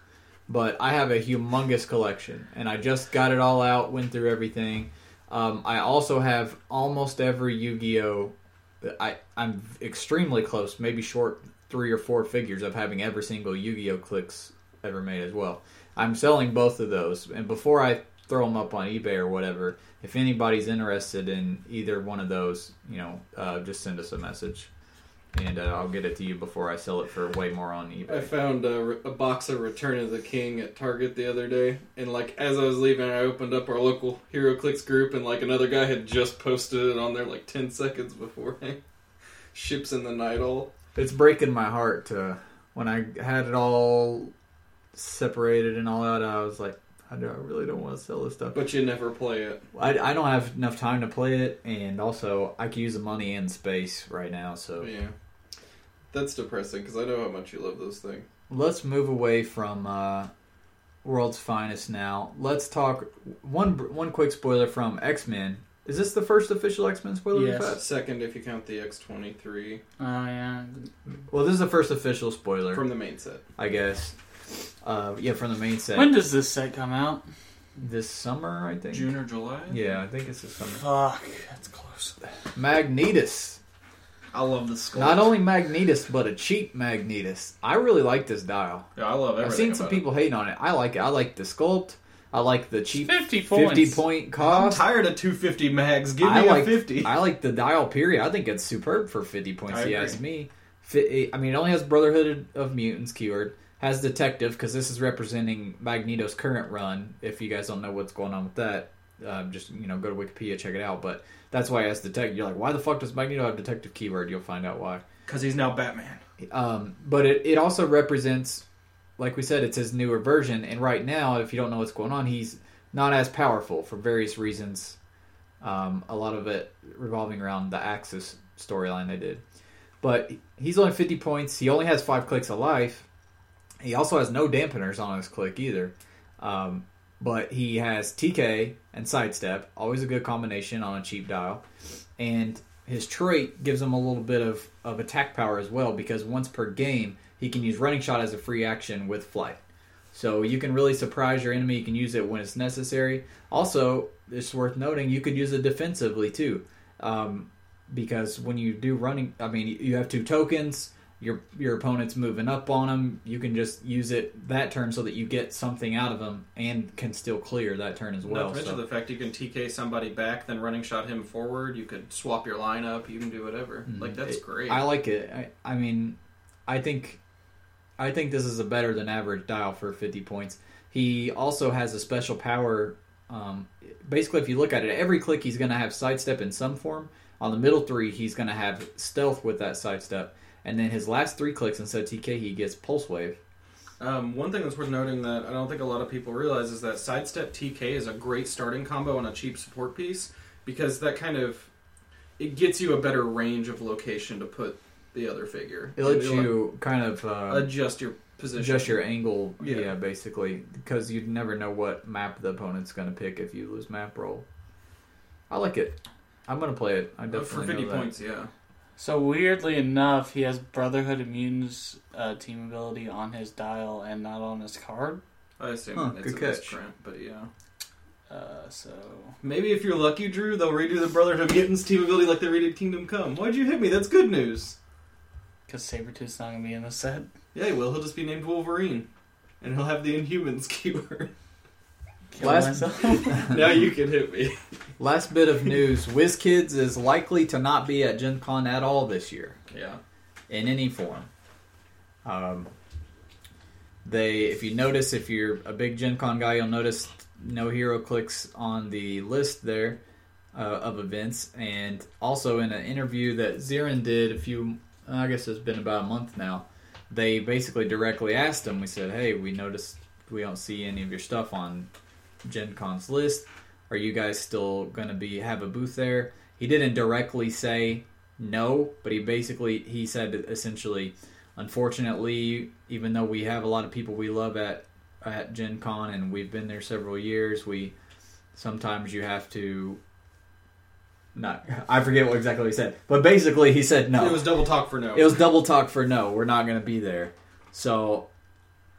But I have a humongous collection, and I just got it all out, went through everything. Um, I also have almost every Yu-Gi-Oh. I I'm extremely close, maybe short three or four figures of having every single Yu-Gi-Oh clicks ever made as well. I'm selling both of those, and before I throw them up on eBay or whatever, if anybody's interested in either one of those, you know, uh, just send us a message, and uh, I'll get it to you before I sell it for way more on eBay. I found a, a box of Return of the King at Target the other day, and like as I was leaving, I opened up our local HeroClix group, and like another guy had just posted it on there like ten seconds before. Ships in the night all. it's breaking my heart to when I had it all separated and all that. I was like, I, don't, I really don't want to sell this stuff. But you never play it. I, I don't have enough time to play it, and also I could use the money and space right now. So Yeah, that's depressing because I know how much you love those things. let's move away from uh, World's Finest now. Let's talk one one quick spoiler from X Men. Is this the first official X Men spoiler? we've Yes. had? Second, if you count the X twenty three. Oh yeah. Well, this is the first official spoiler, from the main set. I guess. Uh, yeah, from the main set. When does this set come out? this summer, I think. June or July? Yeah, I think it's this summer. Fuck, that's close. Magneto. I love the skull. Not only Magneto, but a cheap Magneto. I really like this dial. yeah, I love everything. I've seen some about it. people hating on it. I like it. I like the sculpt. I like the cheap 50 50 points. point I'm cost. tired of 250 mags. Give I me like a 50. I like the dial period. I think it's superb for 50 points. I if you ask me. I mean, it only has Brotherhood of Mutants keyword. Has Detective because this is representing Magneto's current run. If you guys don't know what's going on with that, um, just you know go to Wikipedia check it out. But that's why has Detective. You're like, why the fuck does Magneto have Detective keyword? You'll find out why. Because he's now Batman. Um, but it, it also represents, like we said, it's his newer version. And right now, if you don't know what's going on, he's not as powerful for various reasons. Um, a lot of it revolving around the Axis storyline they did. But he's only 50 points. He only has five clicks of life. He also has no dampeners on his click either. Um, but he has TK and sidestep, always a good combination on a cheap dial. And his trait gives him a little bit of, of attack power as well because once per game he can use running shot as a free action with flight. So you can really surprise your enemy. You can use it when it's necessary. Also, it's worth noting you could use it defensively too. um, because when you do running, I mean, you have two tokens. Your your opponent's moving up on them. You can just use it that turn so that you get something out of them and can still clear that turn as well. Not to mention so- the fact you can TK somebody back, then running shot him forward. You could swap your lineup. You can do whatever. Like that's It- great. I like it. I, I mean, I think, I think this is a better than average dial for 50 points. He also has a special power. Um, basically, if you look at it, every click he's going to have sidestep in some form. On the middle three, he's going to have stealth with that sidestep, and then his last three clicks instead of TK, he gets pulse wave. Um, one thing that's worth noting that I don't think a lot of people realize is that sidestep TK is a great starting combo on a cheap support piece because that kind of it gets you a better range of location to put the other figure. It lets It'll you kind of uh, adjust your position. adjust your angle, yeah, Yeah. basically, because you never know what map the opponent's going to pick if you lose map roll. I like it. I'm going to play it. I Uh, definitely for fifty points. Yeah. So weirdly enough, he has Brotherhood Immune's uh, team ability on his dial and not on his card. I assume Huh, it's good a catch. misprint, but yeah. Uh, so Maybe if you're lucky, Drew, they'll redo the Brotherhood of Mutants team ability like they redid Kingdom Come. Why'd you hit me? That's good news. because Sabretooth's not gonna be in the set. Yeah, he will. He'll just be named Wolverine. And he'll have the Inhumans keyword. Kill Last- myself. now you can hit me. Last bit of news: WizKids is likely to not be at Gen Con at all this year Yeah. in any form. Um, they, if you notice, if you're a big Gen Con guy, you'll notice no HeroClix on the list there uh, of events, and also in an interview that Ziran did a few, I guess it's been about a month now. They basically directly asked him. We said, "Hey, we noticed we don't see any of your stuff on Gen Con's list. Are you guys still going to be have a booth there?" He didn't directly say no, but he basically he said essentially, unfortunately, even though we have a lot of people we love at at Gen Con and we've been there several years, we sometimes you have to not I forget what exactly he said, but basically he said no. It was double talk for no. It was double talk for no. We're not going to be there. So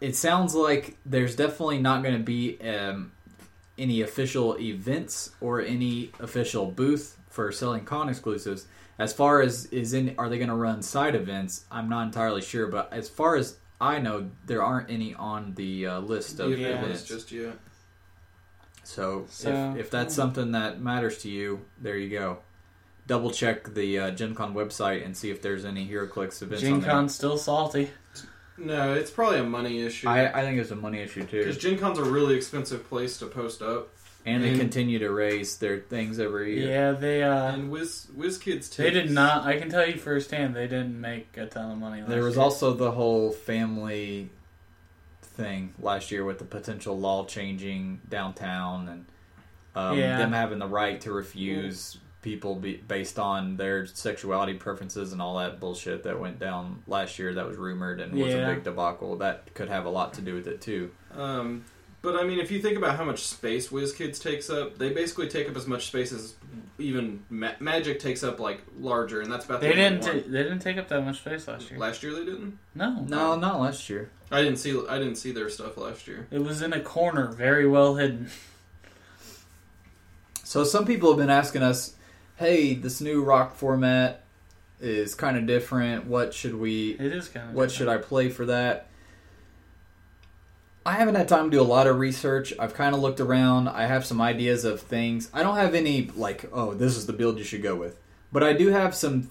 it sounds like there's definitely not going to be um, any official events or any official booth for selling con exclusives. As far as is in, are they going to run side events? I'm not entirely sure, but as far as I know, there aren't any on the uh, list of Yeah, events. it's just yet. So, So- if, if that's something that matters to you, there you go. Double check the uh, Gen Con website and see if there's any HeroClix events on Gen there. Con's still salty. No, it's probably a money issue. I, I think it's a money issue too. Because Gen Con's a really expensive place to post up. And they and- continue to raise their things every year. Yeah, they uh, And Wiz, WizKids they did not. I can tell you firsthand, they didn't make a ton of money. Last There was year. also the whole family thing last year with the potential law changing downtown and um, Yeah. them having the right to refuse people be, based on their sexuality preferences and all that bullshit that went down last year that was rumored and was Yeah. a big debacle. That could have a lot to do with it too. Um, but I mean, if you think about how much space WizKids takes up, they basically take up as much space as even Ma- Magic takes up, like larger, and that's about They the didn't. one. ta- they didn't take up that much space last year. Last year they didn't. No, No, not last year. I didn't see. I didn't see their stuff last year. It was in a corner, very well hidden. So some people have been asking us, "Hey, this new rock format is kind of different. What should we It is kind of. what should I play for that? I haven't had time to do a lot of research. I've kind of looked around. I have some ideas of things. I don't have any like, oh, this is the build you should go with. But I do have some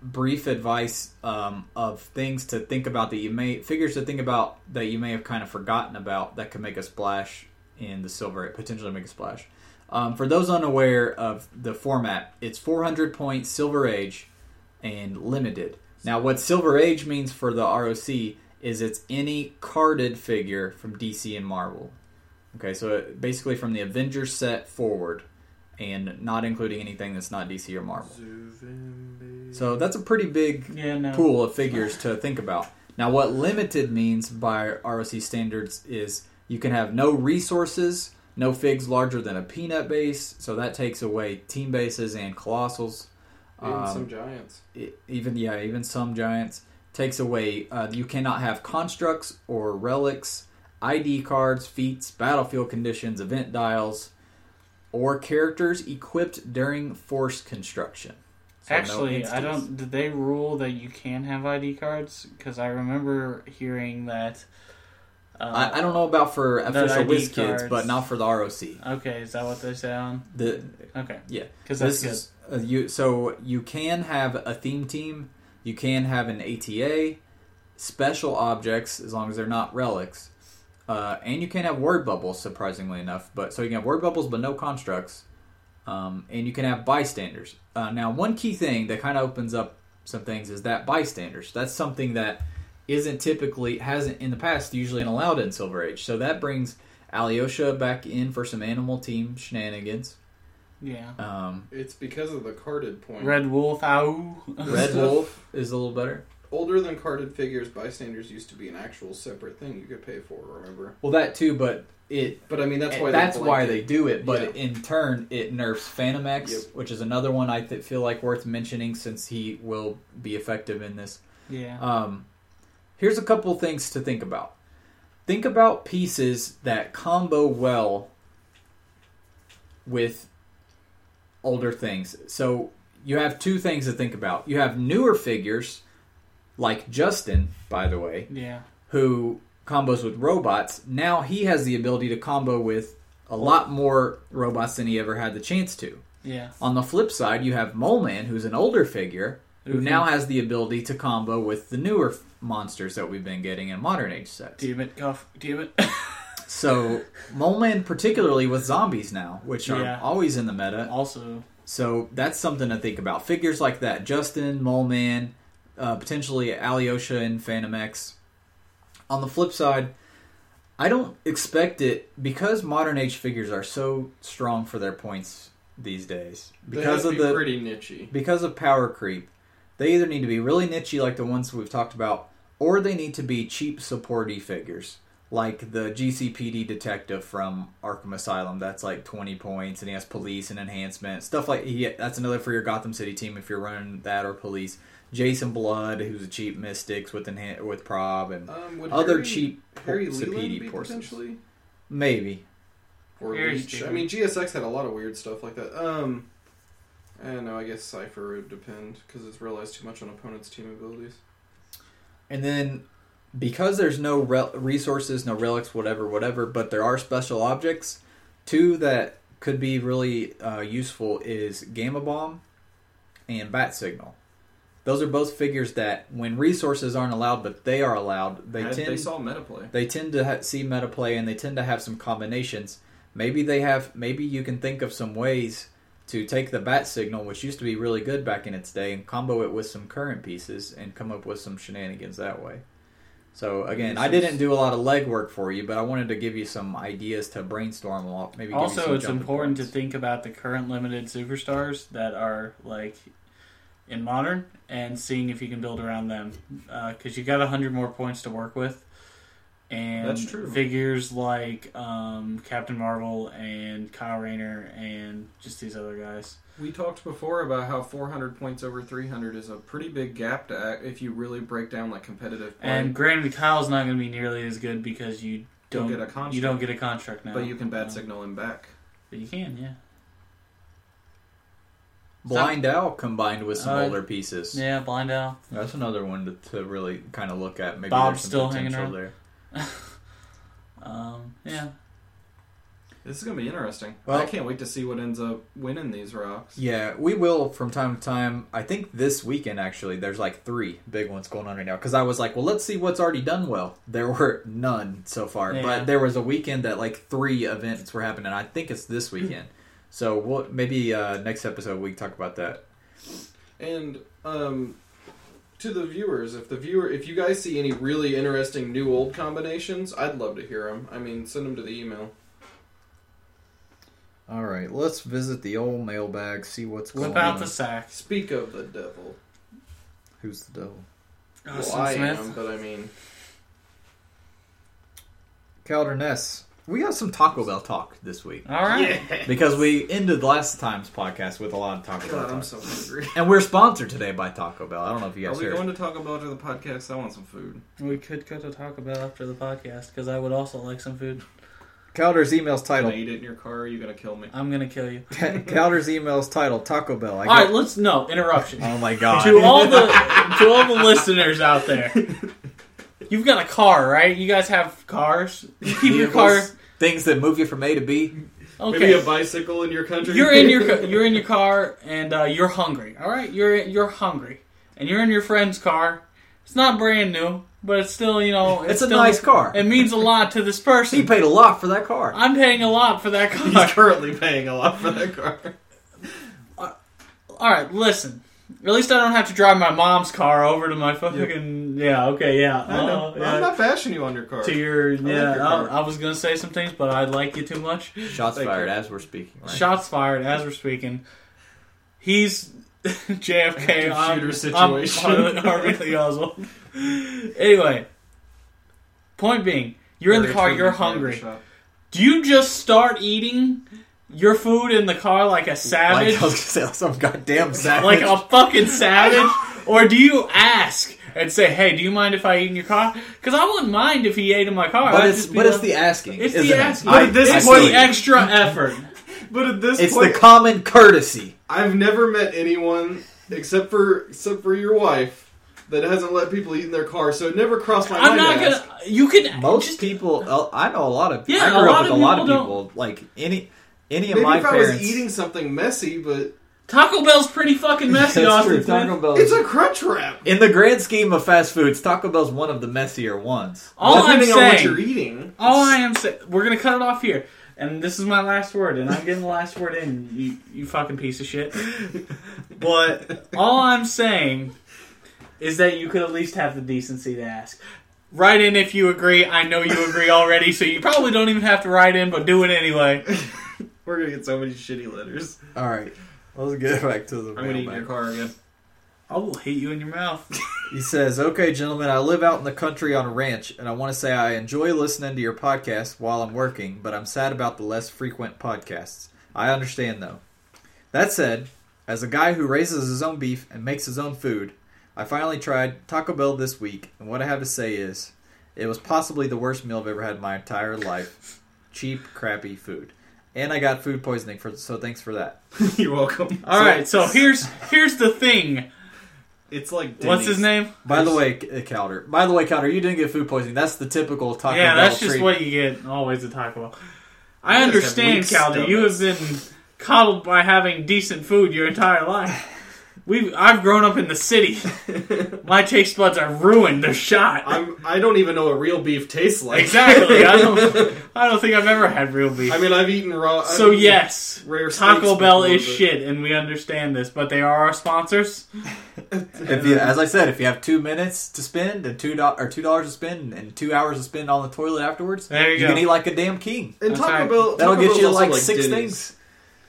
brief advice um, of things to think about that you may figures to think about that you may have kind of forgotten about that could make a splash in the silver potentially make a splash. Um, for those unaware of the format, it's 400 points Silver Age and limited. Now, what Silver Age means for the ROC is it's any carded figure from DC and Marvel. Okay, so it- basically from the Avengers set forward, and not including anything that's not DC or Marvel. So that's a pretty big Yeah, no. pool of figures to think about. Now, what limited means by ROC standards is you can have no resources, no figs larger than a peanut base, so that takes away team bases and colossals. Even Um, some giants. it- even yeah, even some giants takes away. Uh, you cannot have constructs or relics, ID cards, feats, battlefield conditions, event dials. or characters equipped during force construction. So no Actually, I don't. Did they rule that you can have ID cards? Because I remember hearing that. Uh, I, I don't know about for official ID WizKids, cards. but not for the ROC. Okay, is that what they sound? The Okay, yeah, because this is uh, you. So you can have a theme team. You can have an ATA, special objects as long as they're not relics, uh, and you can have word bubbles. Surprisingly enough, but so you can have word bubbles but no constructs, um, and you can have bystanders. Uh, now, one key thing that kind of opens up some things is that bystanders. That's something that isn't typically hasn't in the past usually been allowed in Silver Age. So that brings Alyosha back in for some animal team shenanigans. Yeah. Um, It's because of the carded point. Red Wolf, ow. Red Wolf is a little better. Older than carded figures, bystanders used to be an actual separate thing you could pay for. Remember? Well, that too, but it But I mean, that's why that's they why blanket- they do it. But Yeah. in turn, it nerfs Phantom X, Yep. which is another one I th- feel like worth mentioning since he will be effective in this. Yeah. Um, here's a couple things to think about. Think about pieces that combo well with older things. So you have two things to think about. You have newer figures, like Justin, by the way, Yeah. who combos with robots. Now he has the ability to combo with a lot more robots than he ever had the chance to. Yeah. On the flip side, you have Mole Man, who's an older figure, who Mhm. now has the ability to combo with the newer monsters that we've been getting in modern age sets. Damn it, Cuff. Damn it. So, Mole Man, particularly with zombies now, which are Yeah. always in the meta. also, So, that's something to think about. Figures like that Justin, Mole Man, uh, potentially Alyosha and Phantom X. On the flip side, I don't expect it because modern age figures are so strong for their points these days. They Because have of be the pretty nichey. because of power creep, they either need to be really nichey like the ones we've talked about, or they need to be cheap supporty figures like the GCPD detective from Arkham Asylum. That's like twenty points, and he has police and enhancement stuff like. He, that's another for your Gotham City team if you're running that or police. Jason Blood, who's a cheap mystics with enhan- with prob and Um, would other Harry, cheap Harry po- Leland Sapedi potentially Maybe. or Leech. I mean, GSX had a lot of weird stuff like that. Um, I don't. I guess Cipher would depend because it's relies too much on opponents' team abilities. And then because there's no rel- resources, no relics, whatever, whatever, but there are special objects. Two that could be really uh, useful is Gamma Bomb and Bat Signal. Those are both figures that, when resources aren't allowed, but they are allowed, they Had- tend they saw meta play. they tend to ha- see meta play and they tend to have some combinations. Maybe they have. Maybe you can think of some ways to take the bat signal, which used to be really good back in its day, and combo it with some current pieces and come up with some shenanigans that way. So again, I didn't do a lot of legwork for you, but I wanted to give you some ideas to brainstorm. along- Maybe give you also it's important to think about the current limited superstars that are like in modern and seeing if you can build around them uh, because you got 100 more points to work with and That's true. figures like um, captain marvel and kyle rayner and just these other guys We talked before about how 400 points over 300 is a pretty big gap to act if you really break down like competitive play. and granted kyle's not going to be nearly as good because you Don't don't, get a contract. you don't get a contract now but you can bat Um, signal him back. but you can yeah Blind Owl combined with some Uh, older pieces. yeah blind owl That's another one to, to really kind of look at. Maybe Bob's there's some still hanging potential around. there. um, yeah This is gonna be interesting. Well- I can't wait to see what ends up winning these rocks. Yeah, we will from time to time. I think this weekend actually, there's like three big ones going on right now. Because I was like, well, let's see what's already done well. There were none so far, Yeah. but there was a weekend that like three events were happening. I think it's this weekend. So we'll, maybe uh, next episode we can talk about that. And um, to the viewers, if the viewer, if you guys see any really interesting new old combinations, I'd love to hear them. I mean, send them to the email. All right, let's visit the old mailbag, see what's whip going out on. the sack Speak of the devil. Who's the devil? well, I Smith. am, but I mean, Calder Ness. We got some Taco Bell talk this week all right because we ended last time's podcast with a lot of Taco Bell God, talk. I'm so hungry. And we're sponsored today by Taco Bell. I don't know if you guys Are we heard. going to talk about after the podcast? I want some food. We could go to Taco Bell after the podcast because I would also like some food. Calder's email's Can I title. eat it in your car? Or are you gonna kill me? I'm gonna kill you. Calder's email's title. Taco Bell. I All right, got- let's no interruption. Oh my god. to all the to all the listeners out there, you've got a car, right? You guys have cars. You keep your car. Things that move you from A to B. Maybe a bicycle in your country. you're in your you're in your car and uh, you're hungry. All right, you're you're hungry, and you're in your friend's car. It's not brand new, but it's still you know It's a still- nice car. It means a lot to this person. He paid a lot for that car. I'm paying a lot for that car. He's currently paying a lot for that car. All right, listen. At least I don't have to drive my mom's car over to my fucking yeah. Okay, yeah. I know. Uh, yeah. I'm not bashing you on your car. to your yeah. your I. I was gonna say some things, but I like you too much. Shots Thank fired you. as we're speaking. Right? Shots fired as we're speaking. He's JFK. Active I'm, shooter I'm situation. Harvey Lee Oswald. Anyway, point being, you're in the car. You're hungry. Do you just start eating your food in the car like a Like savage, I was gonna say, like some goddamn savage. like a fucking savage, or do you ask? And say, hey, do you mind if I eat in your car? Because I wouldn't mind if he ate in my car. but I'd it's just be but it's the asking. It's isn't the it? asking. I- But this I it's feel the extra effort. But at this point It's point, the common courtesy. I've never met anyone except for except for your wife that hasn't let people eat in their car. So it never crossed my mind. I'm not to gonna. ask. You can Most just, people, uh, I know a lot of. Yeah, I a grew up with a lot of people don't- people. Like any any of Maybe my if I was eating something messy, but Taco Bell's pretty fucking messy, That's Austin true. Smith. Taco Bell. it's a crunch wrap. in the grand scheme of fast foods, Taco Bell's one of the messier ones. All I'm Depending on what you're eating. all I am saying, we're gonna cut it off here, and this is my last word, and I'm getting the last word in. You, you fucking piece of shit. But all I'm saying is that you could at least have the decency to ask. Write in if you agree. I know you agree already, so you probably don't even have to write in, but do it anyway. We're gonna get so many shitty letters. All right, let's get back to the. I'm gonna eat your car again. I will hate you in your mouth. He says, "Okay, gentlemen, I live out in the country on a ranch, and I want to say I enjoy listening to your podcast while I'm working, but I'm sad about the less frequent podcasts. I understand though. That said, as a guy who raises his own beef and makes his own food, I finally tried Taco Bell this week, and what I have to say is, it was possibly the worst meal I've ever had in my entire life. Cheap, crappy food." And I got food poisoning for so thanks for that. You're welcome. All right, so here's here's the thing. It's like What's his name? By the way, uh, Calder. By the way, Calder, you didn't get food poisoning. That's the typical Taco yeah, Bell that's just treatment. what you get always at Taco Bell. I You guys have understand, weak Calder. You have been coddled by having decent food your entire life. We, I've grown up in the city. My taste buds are ruined. They're shot. I'm. I don't even know what real beef tastes like. exactly. I don't. I don't think I've ever had real beef. I mean, I've eaten raw. so I've eaten yes, rare Taco Bell is but- shit, and we understand this. But they are our sponsors. If you, as I said, if you have two minutes to spend and two do- or two dollars to spend and two hours to spend on the toilet afterwards, There you go. can eat like a damn king. And That's Taco right. Bell. That'll Taco get Bell's you like, like six Denny's. things.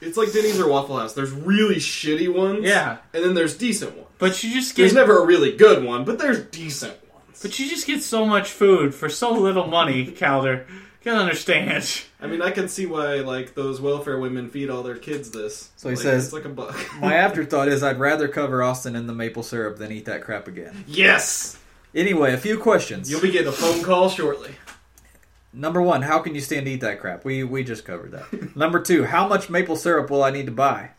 It's like Denny's or Waffle House. There's really shitty ones. Yeah, And then there's decent ones. but you just get There's never a really good one, but there's decent ones. But you just get so much food for so little money, Calder. You gotta understand. I mean, I can see why like those welfare women feed all their kids this. So he Like, says- it's like a buck. My afterthought is I'd rather cover Austin in the maple syrup than eat that crap again. yes, Anyway, a few questions. you'll be getting a phone call shortly. Number one, how can you stand to eat that crap? We we just covered that. Number two, how much maple syrup will I need to buy?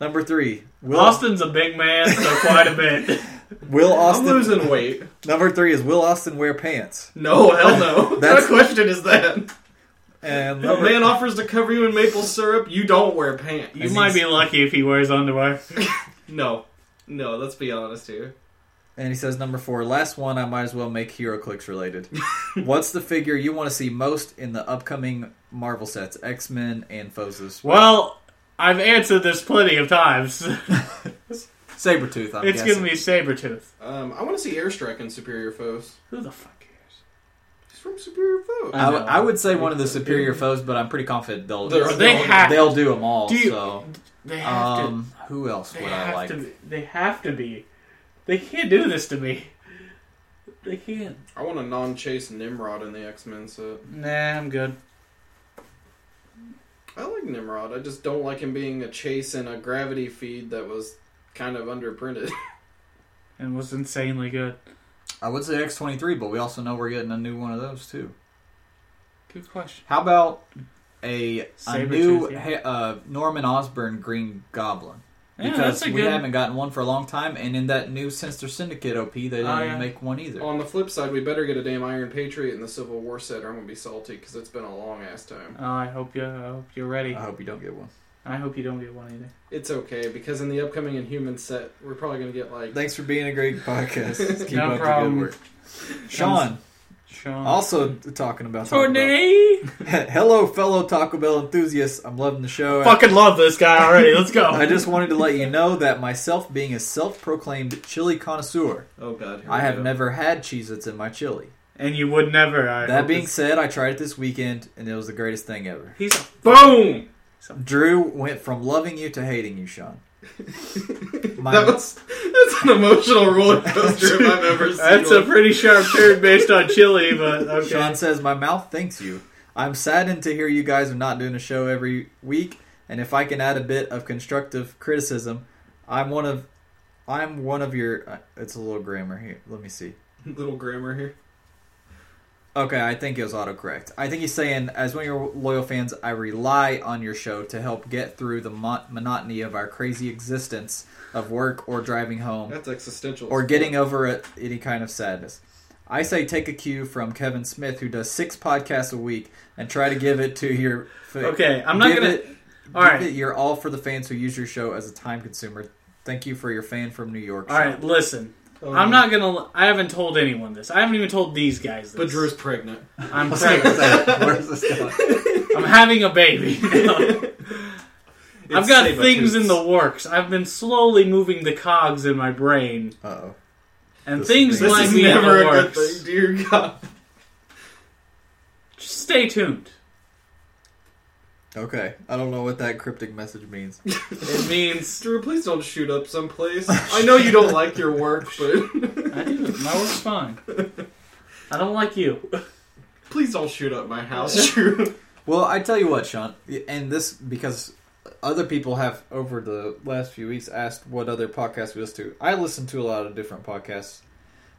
Number three, will Austin's a big man, so quite a bit. will I'm Austin? losing weight. Number three is will Austin wear pants? No, hell no. what kind That's- of question is that? And A number, man offers to cover you in maple syrup. You don't wear pants. You might be lucky if he wears underwear. No, no. Let's be honest here. And he says number four, last one. I might as well make HeroClix related. What's the figure you want to see most in the upcoming Marvel sets, X Men and Fosus? Well, I've answered this plenty of times. Sabretooth. I'm it's guessing. gonna be Sabretooth. Um, I want to see Airstrike in Superior Foes. Who the fuck cares? He's from Superior Foes. I, w- I would say one of the superior foes, but I'm pretty confident they'll They're- They have they'll do them all. Do you- so, They have um, who else to. They would I have like? to. Be, they have to be. They can't do this to me. They can't. I want a non-chase Nimrod in the X-Men set. Nah, I'm good. I like Nimrod. I just don't like him being a chase in a gravity feed that was kind of underprinted. And was insanely good. I would say X23, but we also know we're getting a new one of those too. Good question. How about a a Sabretooth, new yeah. uh, Norman Osborn Green Goblin? Yeah, Because that's we good- haven't gotten one for a long time, and in that new Sinister Syndicate OP, they didn't Oh, even make one either. On the flip side, we better get a damn Iron Patriot in the Civil War set, or I'm gonna be salty because it's been a long ass time. Oh, I hope you. I hope you're ready. I hope you don't get one. I hope you don't get one either. It's okay because in the upcoming Inhuman set, we're probably gonna get like Thanks for being a great podcast. Keep No up problem. the good work. Sean, Sean. also talking about Taco Bell. Tornay. Hello, fellow Taco Bell enthusiasts. I'm loving the show. Fucking love this guy already. Let's go. I just wanted to let you know that myself, being a self-proclaimed chili connoisseur, oh god, I have go. never had Cheez-Its in my chili. and you would never. I That being this- said, I tried it this weekend, and it was the greatest thing ever. he's a boom. Drew went from loving you to hating you, Sean. My, that was that's an emotional roller coaster if I've ever seen. That's a pretty sharp turn based on chili, but okay. Sean says, My mouth thanks you. I'm saddened to hear you guys are not doing a show every week, and if I can add a bit of constructive criticism, I'm one of I'm one of your uh, it's a little grammar here. Let me see. little grammar here. Okay, I think it was autocorrect. I think he's saying, as one of your loyal fans, I rely on your show to help get through the mon- monotony of our crazy existence of work or driving home That's existential. or getting over it, any kind of sadness. I say take a cue from Kevin Smith, who does six podcasts a week, and try to give it to your. Okay, I'm not gonna- It, All give right. it your all for the fans who use your show as a time consumer. Thank you for your fan from New York. All right, listen. Um, I'm not gonna. I haven't told anyone this. I haven't even told these guys this. But Drew's pregnant. I'm pregnant. Where's this going? I'm having a baby. I've got things in the works. I've been slowly moving the cogs in my brain, Uh oh. and This things is- This might is be in never the a good works. thing, dear God. Just stay tuned. Okay, I don't know what that cryptic message means. It means Drew, please don't shoot up someplace. I know you don't like your work, but I do. My work's fine. I don't like you. please don't shoot up my house, Drew. Well, I tell you what, Sean, and this because other people have over the last few weeks asked what other podcasts we listen to. I listen to a lot of different podcasts.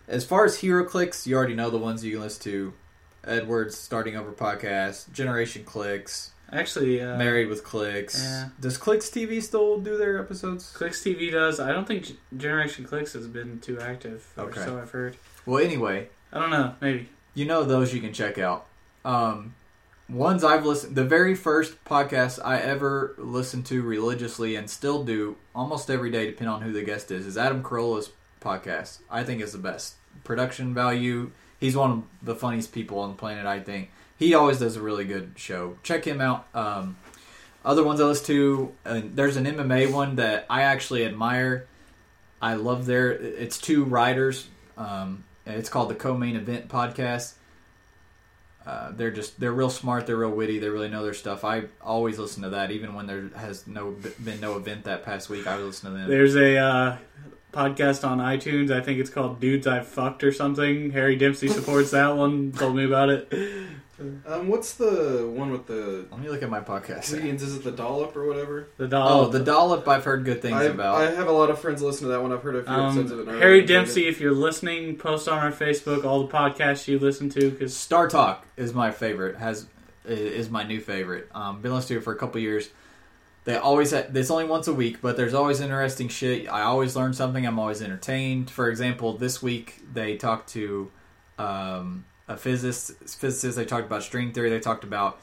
As far as HeroClix, you already know the ones you can listen to. Edwards Starting Over podcast, Generation Clicks, Actually, uh, Married with Clicks. yeah. Does Clicks TV still do their episodes? Clicks TV does. I don't think Generation Clicks has been too active. Or Okay. so I've heard. Well, anyway, I don't know. Maybe. you know those you can check out. Um, ones I've listened, the very first podcast I ever listened to religiously and still do almost every day, depending on who the guest is, is Adam Carolla's podcast. I think is the best production value. He's one of the funniest people on the planet. I think he always does a really good show. Check him out. Um, other ones I listen to, and there's an MMA one that I actually admire. I love their. It's two writers. Um, it's called the Co-Main Event Podcast. Uh, they're just they're real smart. They're real witty. They really know their stuff. I always listen to that, even when there has no been no event that past week. I would listen to them. There's a uh, podcast on iTunes. I think it's called "Dudes I Fucked" or something. Harry Dempsey supports that one. Told me about it. Um, what's the one with the Let me look at my podcast. comedians? Is it the dollop or whatever? The Dollop. Oh, the dollop. I've heard good things I, about. I have a lot of friends listen to that one. I've heard a few episodes of it. Um, and I Harry really enjoyed Dempsey, it. if you're listening, post on our Facebook all the podcasts you listen to because Star Talk is my favorite. Has is my new favorite. Um, been listening to it for a couple years. They always ha- it's only once a week, but there's always interesting shit. I always learn something. I'm always entertained. For example, this week they talked to um, a physicist. Physicist. They talked about string theory. They talked about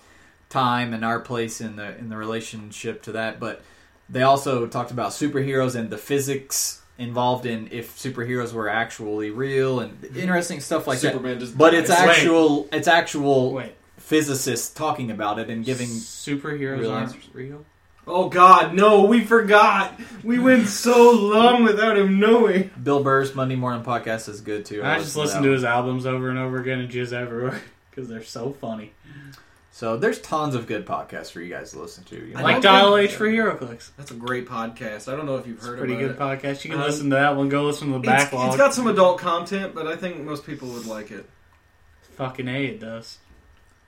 time and our place in the in the relationship to that. But they also talked about superheroes and the physics involved in if superheroes were actually real and mm-hmm. interesting stuff like that. Superman just But it's dies. Wait. actual it's actual wait, physicists talking about it and giving superheroes real aren't answers. real. Oh God, no! We forgot. We went so long without him knowing. Bill Burr's Monday Morning Podcast is good too. I just listen that to one. his albums over and over again and jizz everywhere because they're so funny. So there's tons of good podcasts for you guys to listen to. You know? I Like Dial H for HeroClix. That's a great podcast. I don't know if you've It's a heard pretty about good it. podcast. You can Um, listen to that one. Go listen to the It's, backlog. it's got some adult content, but I think most people would like it. Fucking A, it does.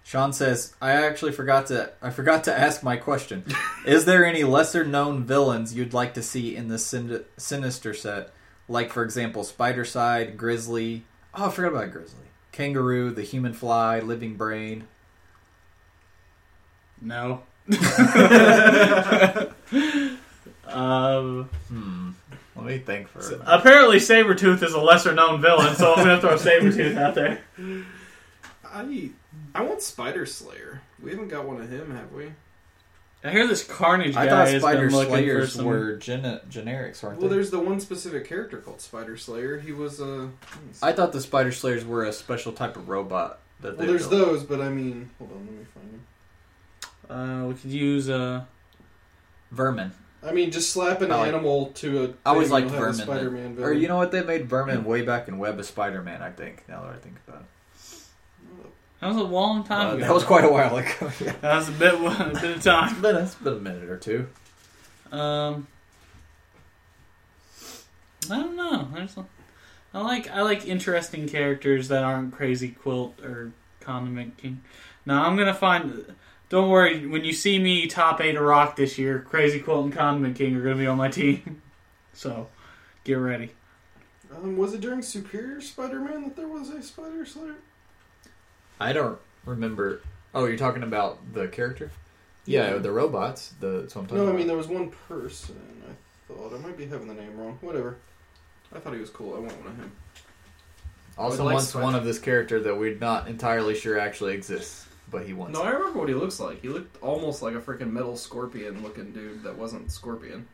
Sean says, "I actually forgot to I forgot to ask my question. is there any lesser known villains you'd like to see in the sin- Sinister set? Like for example, Spidercide, Grizzly. Oh, I forgot about Grizzly. Kangaroo, the Human Fly, Living Brain. No. um, Hmm. Let me think for a minute. apparently, Sabretooth is a lesser known villain, so I'm going to throw Sabretooth out there. I I want Spider Slayer. We haven't got one of him, have we? I hear this Carnage guy I thought has Spider been looking for Slayers some. were gen- generics, weren't they? Well, they? there's the one specific character called Spider Slayer. He was a. I thought the Spider Slayers were a special type of robot. That well, there's built. those, but I mean, hold on, let me find him. Uh, we could use uh, Vermin. I mean, just slap an I like- animal to a. I always thing, liked a Vermin. Spider-Man Or you know what? They made Vermin way back in Web of Spider-Man. I think. Now that I think about it, that was a long time Uh, ago. that was quite a while ago. yeah. That was a bit, a bit of time. It's been, it's been a minute or two. Um, I don't know. There's, a- I like I like interesting characters that aren't Crazy Quilt or Condiment King. Now I'm gonna find. Don't worry. When you see me top eight a rock this year, Crazy Quilt and Condiment King are gonna be on my team. So, get ready. Um, was it during Superior Spider-Man that there was a Spider Slayer? I don't remember. Oh, you're talking about the character? Yeah, Yeah. the robots. The that's what I'm talking No, I about. mean there was one person. I thought I might be having the name wrong. Whatever. I thought he was cool. I want one of him. also I would like wants Spider- one of this character that we're not entirely sure actually exists, but he wants. No, I remember what he looks like. He looked almost like a freaking metal scorpion looking dude that wasn't Scorpion.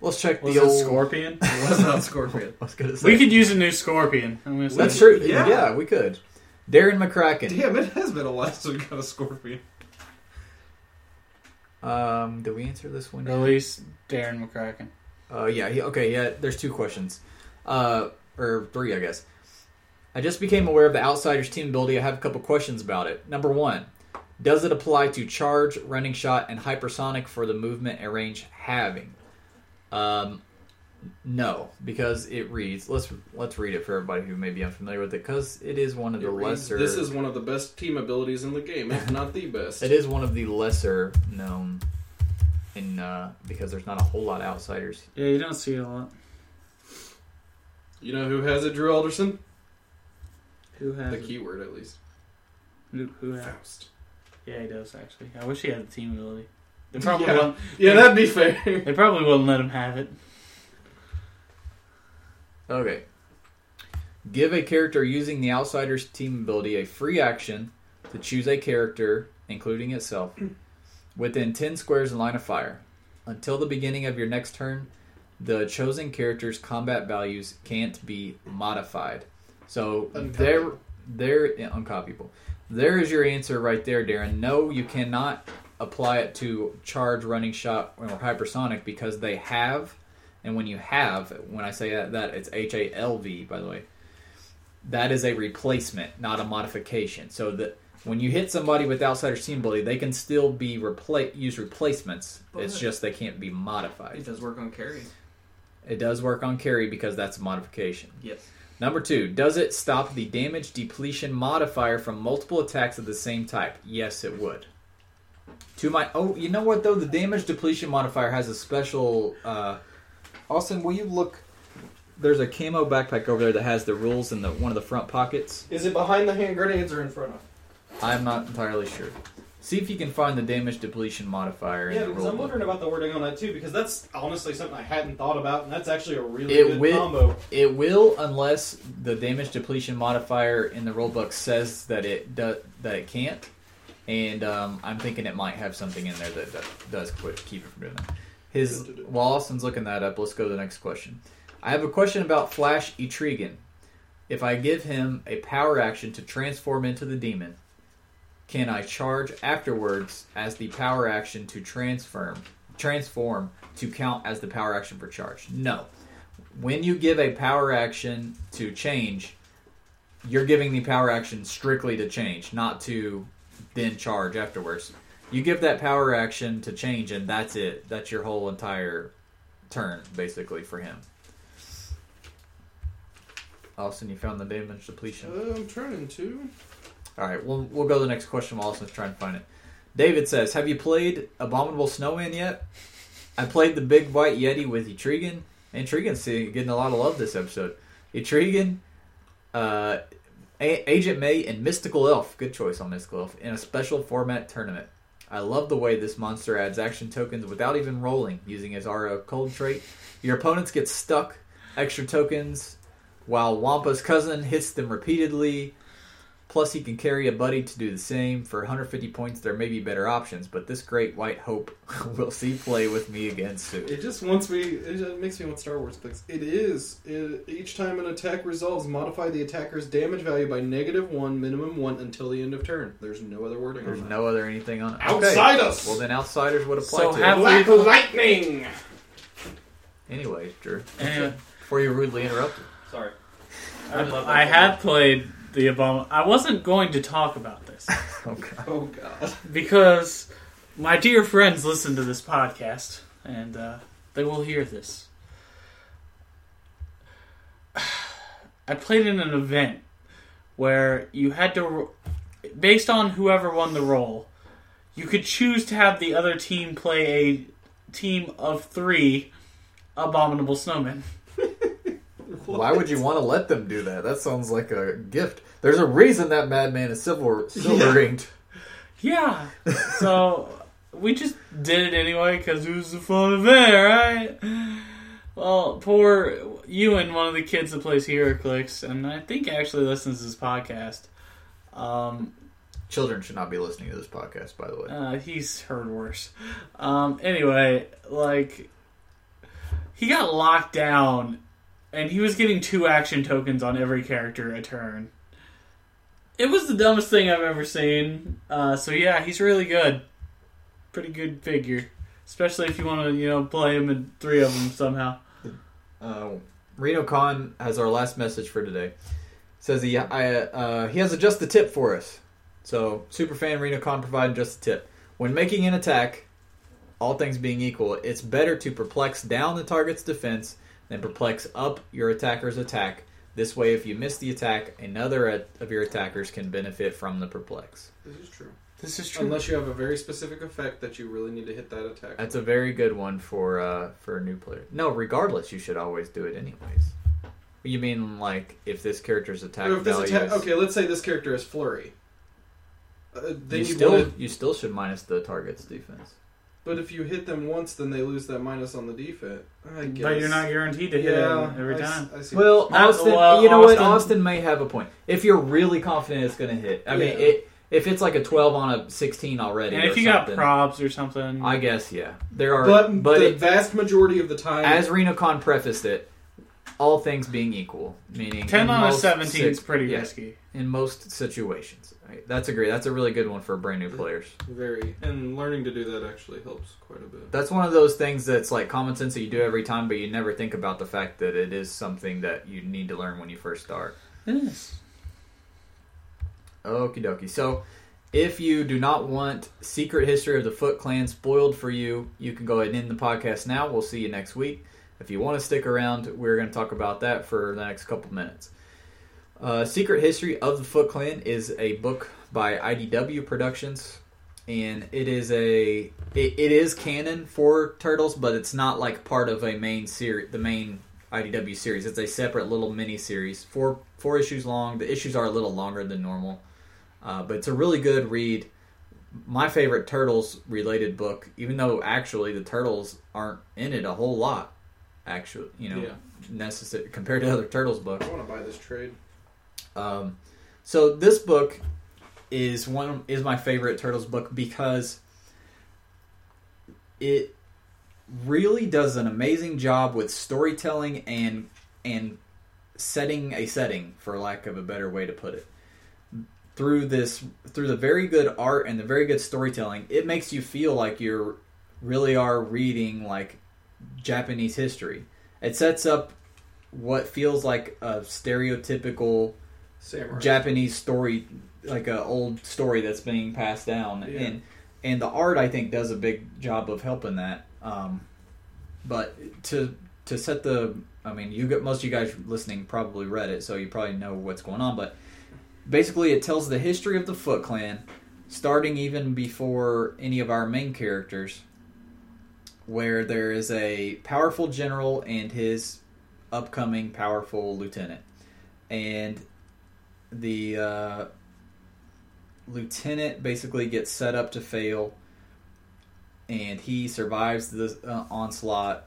Let's check Was the it old Scorpion? It was not Scorpion. I was gonna say. we could use a new Scorpion. I'm gonna say. That's true. Yeah. Yeah. we could. Darren McCracken. Damn, it has been a while since we got a Scorpion. Um, did we answer this one? Release Darren McCracken. Uh, yeah. He, okay. Yeah. There's two questions. Uh, or three, I guess. I just became aware of the Outsiders team ability. I have a couple questions about it. Number one, does it apply to charge, running shot, and hypersonic for the movement and range having? Um, no, because it reads. Let's let's read it for everybody who may be unfamiliar with it, because it is one of the reads, lesser. This is one of the best team abilities in the game, if not the best. It is one of the lesser known, in uh, because there's not a whole lot of outsiders. Yeah, you don't see it a lot. You know who has it, Drew Alderson? Who has? The it? keyword, at least. Who, who has? Faust. Yeah, he does actually. I wish he had the team ability. They probably Yeah. won't. Yeah, that'd be fair. They probably wouldn't let him have it. Okay. Give a character using the Outsiders team ability a free action to choose a character, including itself, within 10 squares in line of fire. Until the beginning of your next turn, the chosen character's combat values can't be modified. So there, there, uncopyable. There is your answer right there, Darren. No, you cannot apply it to charge, running shot, or hypersonic because they have and when you have, when I say that, that it's H A L V, by the way, that is a replacement, not a modification. So that when you hit somebody with outsider team ability, they can still be repla- use replacements. It's just they can't be modified. It does work on carry. It does work on carry because that's a modification. Yes. Number two, does it stop the damage depletion modifier from multiple attacks of the same type? Yes, it would. To my oh, you know what though? The damage depletion modifier has a special. Uh, Austin, will you look? There's a camo backpack over there that has the rules in the one of the front pockets. Is it behind the hand grenades or in front of? I'm not entirely sure. See if you can find the damage depletion modifier in Yeah, the because rule. I'm book. wondering about the wording on that too, because that's honestly something I hadn't thought about, and that's actually a really It good will- combo. It will, unless the damage depletion modifier in the rulebook says that it do, that it can't. And um, I'm thinking it might have something in there that, that does quit, keep it from doing that. His while Austin's looking that up, let's go to the next question. I have a question about Flash Etrigan. If I give him a power action to transform into the demon, can I charge afterwards as the power action to transform transform to count as the power action for charge? No when you give a power action to change, you're giving the power action strictly to change, not to then charge afterwards. You give that power action to change, and that's it. That's your whole entire turn, basically, for him. Austin, you found the damage depletion. Uh, I'm trying to. All right, we'll we'll go to the next question while Austin's trying to find it. David says, "Have you played Abominable Snowman yet?" I played the Big White Yeti with Etrigan. Etrigan's see- getting a lot of love this episode. Etrigan, uh, a- Agent May, and Mystical Elf. Good choice on Mystical Elf in a special format tournament. I love the way this monster adds action tokens without even rolling, using his Aura Cold trait. Your opponents get stuck extra tokens, while Wampa's cousin hits them repeatedly. Plus, he can carry a buddy to do the same. For 150 points, there may be better options, but this great white hope will see play with me again soon. It just wants me. It just makes me want Star Wars clicks. It is. It, each time an attack resolves, modify the attacker's damage value by negative one, minimum one, until the end of turn. There's no other wording. There's on no other anything on it. Outside Okay. us! Well, then outsiders would apply So to have- it. that. Black lightning. Anyway, Drew, Anyway, before you rudely interrupted. Sorry. I, I had played the Obama. I wasn't going to talk about this Oh, God. Oh god. because my dear friends listen to this podcast and uh, they will hear this. I played in an event where you had to, based on whoever won the roll, you could choose to have the other team play a team of three abominable snowmen. Why would you want to let them do that? That sounds like a gift. There's a reason that madman is silver silver ringed. Yeah. So we just did it anyway because it was a fun event, right? Well, poor Ewan, one of the kids that plays HeroClix, and I think actually listens to this podcast. Um, Children should not be listening to this podcast, by the way. uh, he's heard worse. Um, anyway, like he got locked down, and he was getting two action tokens on every character a turn. It was the dumbest thing I've ever seen. Uh, so yeah, he's really good. Pretty good figure, especially if you want to, you know, play him in three of them somehow. Uh, Reno Khan has our last message for today. Says he I, uh, he has a just the tip for us. So super fan Reno Khan providing just the tip. When making an attack, all things being equal, it's better to perplex down the target's defense than perplex up your attacker's attack. This way, if you miss the attack, another of your attackers can benefit from the perplex. This is true. This is true. Unless you have a very specific effect that you really need to hit that attack. That's a very good one for uh, for a new player. No, regardless, you should always do it anyways. You mean like if this character's attack Or if this value attack, is, okay, let's say this character is flurry. Uh, then you you still wanna- you still should minus the target's defense. But if you hit them once, then they lose that minus on the defense. I guess. but you're not guaranteed to hit Yeah, him every I s- time. I see. Well, Austin, well, you know what? Austin- Austin may have a point. If you're really confident it's going to hit, I mean, it, if it's like a 12 on a 16 already, And or if you got props or something, I guess yeah, there are. but But, the it, vast majority of the time, as Reno Khan prefaced it, all things being equal, meaning ten on a seventeen is pretty yeah, risky. In most situations. Right? That's a great. That's a really good one for brand new players. very and learning to do that actually helps quite a bit. That's one of those things that's like common sense that you do every time, but you never think about the fact that it is something that you need to learn when you first start. Yes. Okie dokie. So, if you do not want Secret History of the Foot Clan spoiled for you, you can go ahead and end the podcast now. We'll see you next week. If you want to stick around, we're going to talk about that for the next couple minutes. Uh, Secret History of the Foot Clan is a book by IDW Productions, and it is a it, it is canon for Turtles, but it's not like part of a main series, the main IDW series. It's a separate little mini series, four four issues long. The issues are a little longer than normal. Uh, but it's a really good read. My favorite Turtles related book, even though actually the Turtles aren't in it a whole lot, actually, you know, Yeah. necessary compared to other Turtles books. I want to buy this trade. Um, so this book is one is my favorite Turtles book because it really does an amazing job with storytelling and and setting a setting for lack of a better way to put it. Through this through the very good art and the very good storytelling it makes you feel like you're really are reading like japanese history. It sets up what feels like a stereotypical Samurai. Japanese story, like a old story that's being passed down, Yeah. and and the art I think does a big job of helping that. Um, but to to set the, I mean, you get most of you guys listening probably read it, so you probably know what's going on. But basically, it tells the history of the Foot Clan, starting even before any of our main characters, where there is a powerful general and his upcoming powerful lieutenant, and the uh, lieutenant basically gets set up to fail and he survives the uh, onslaught.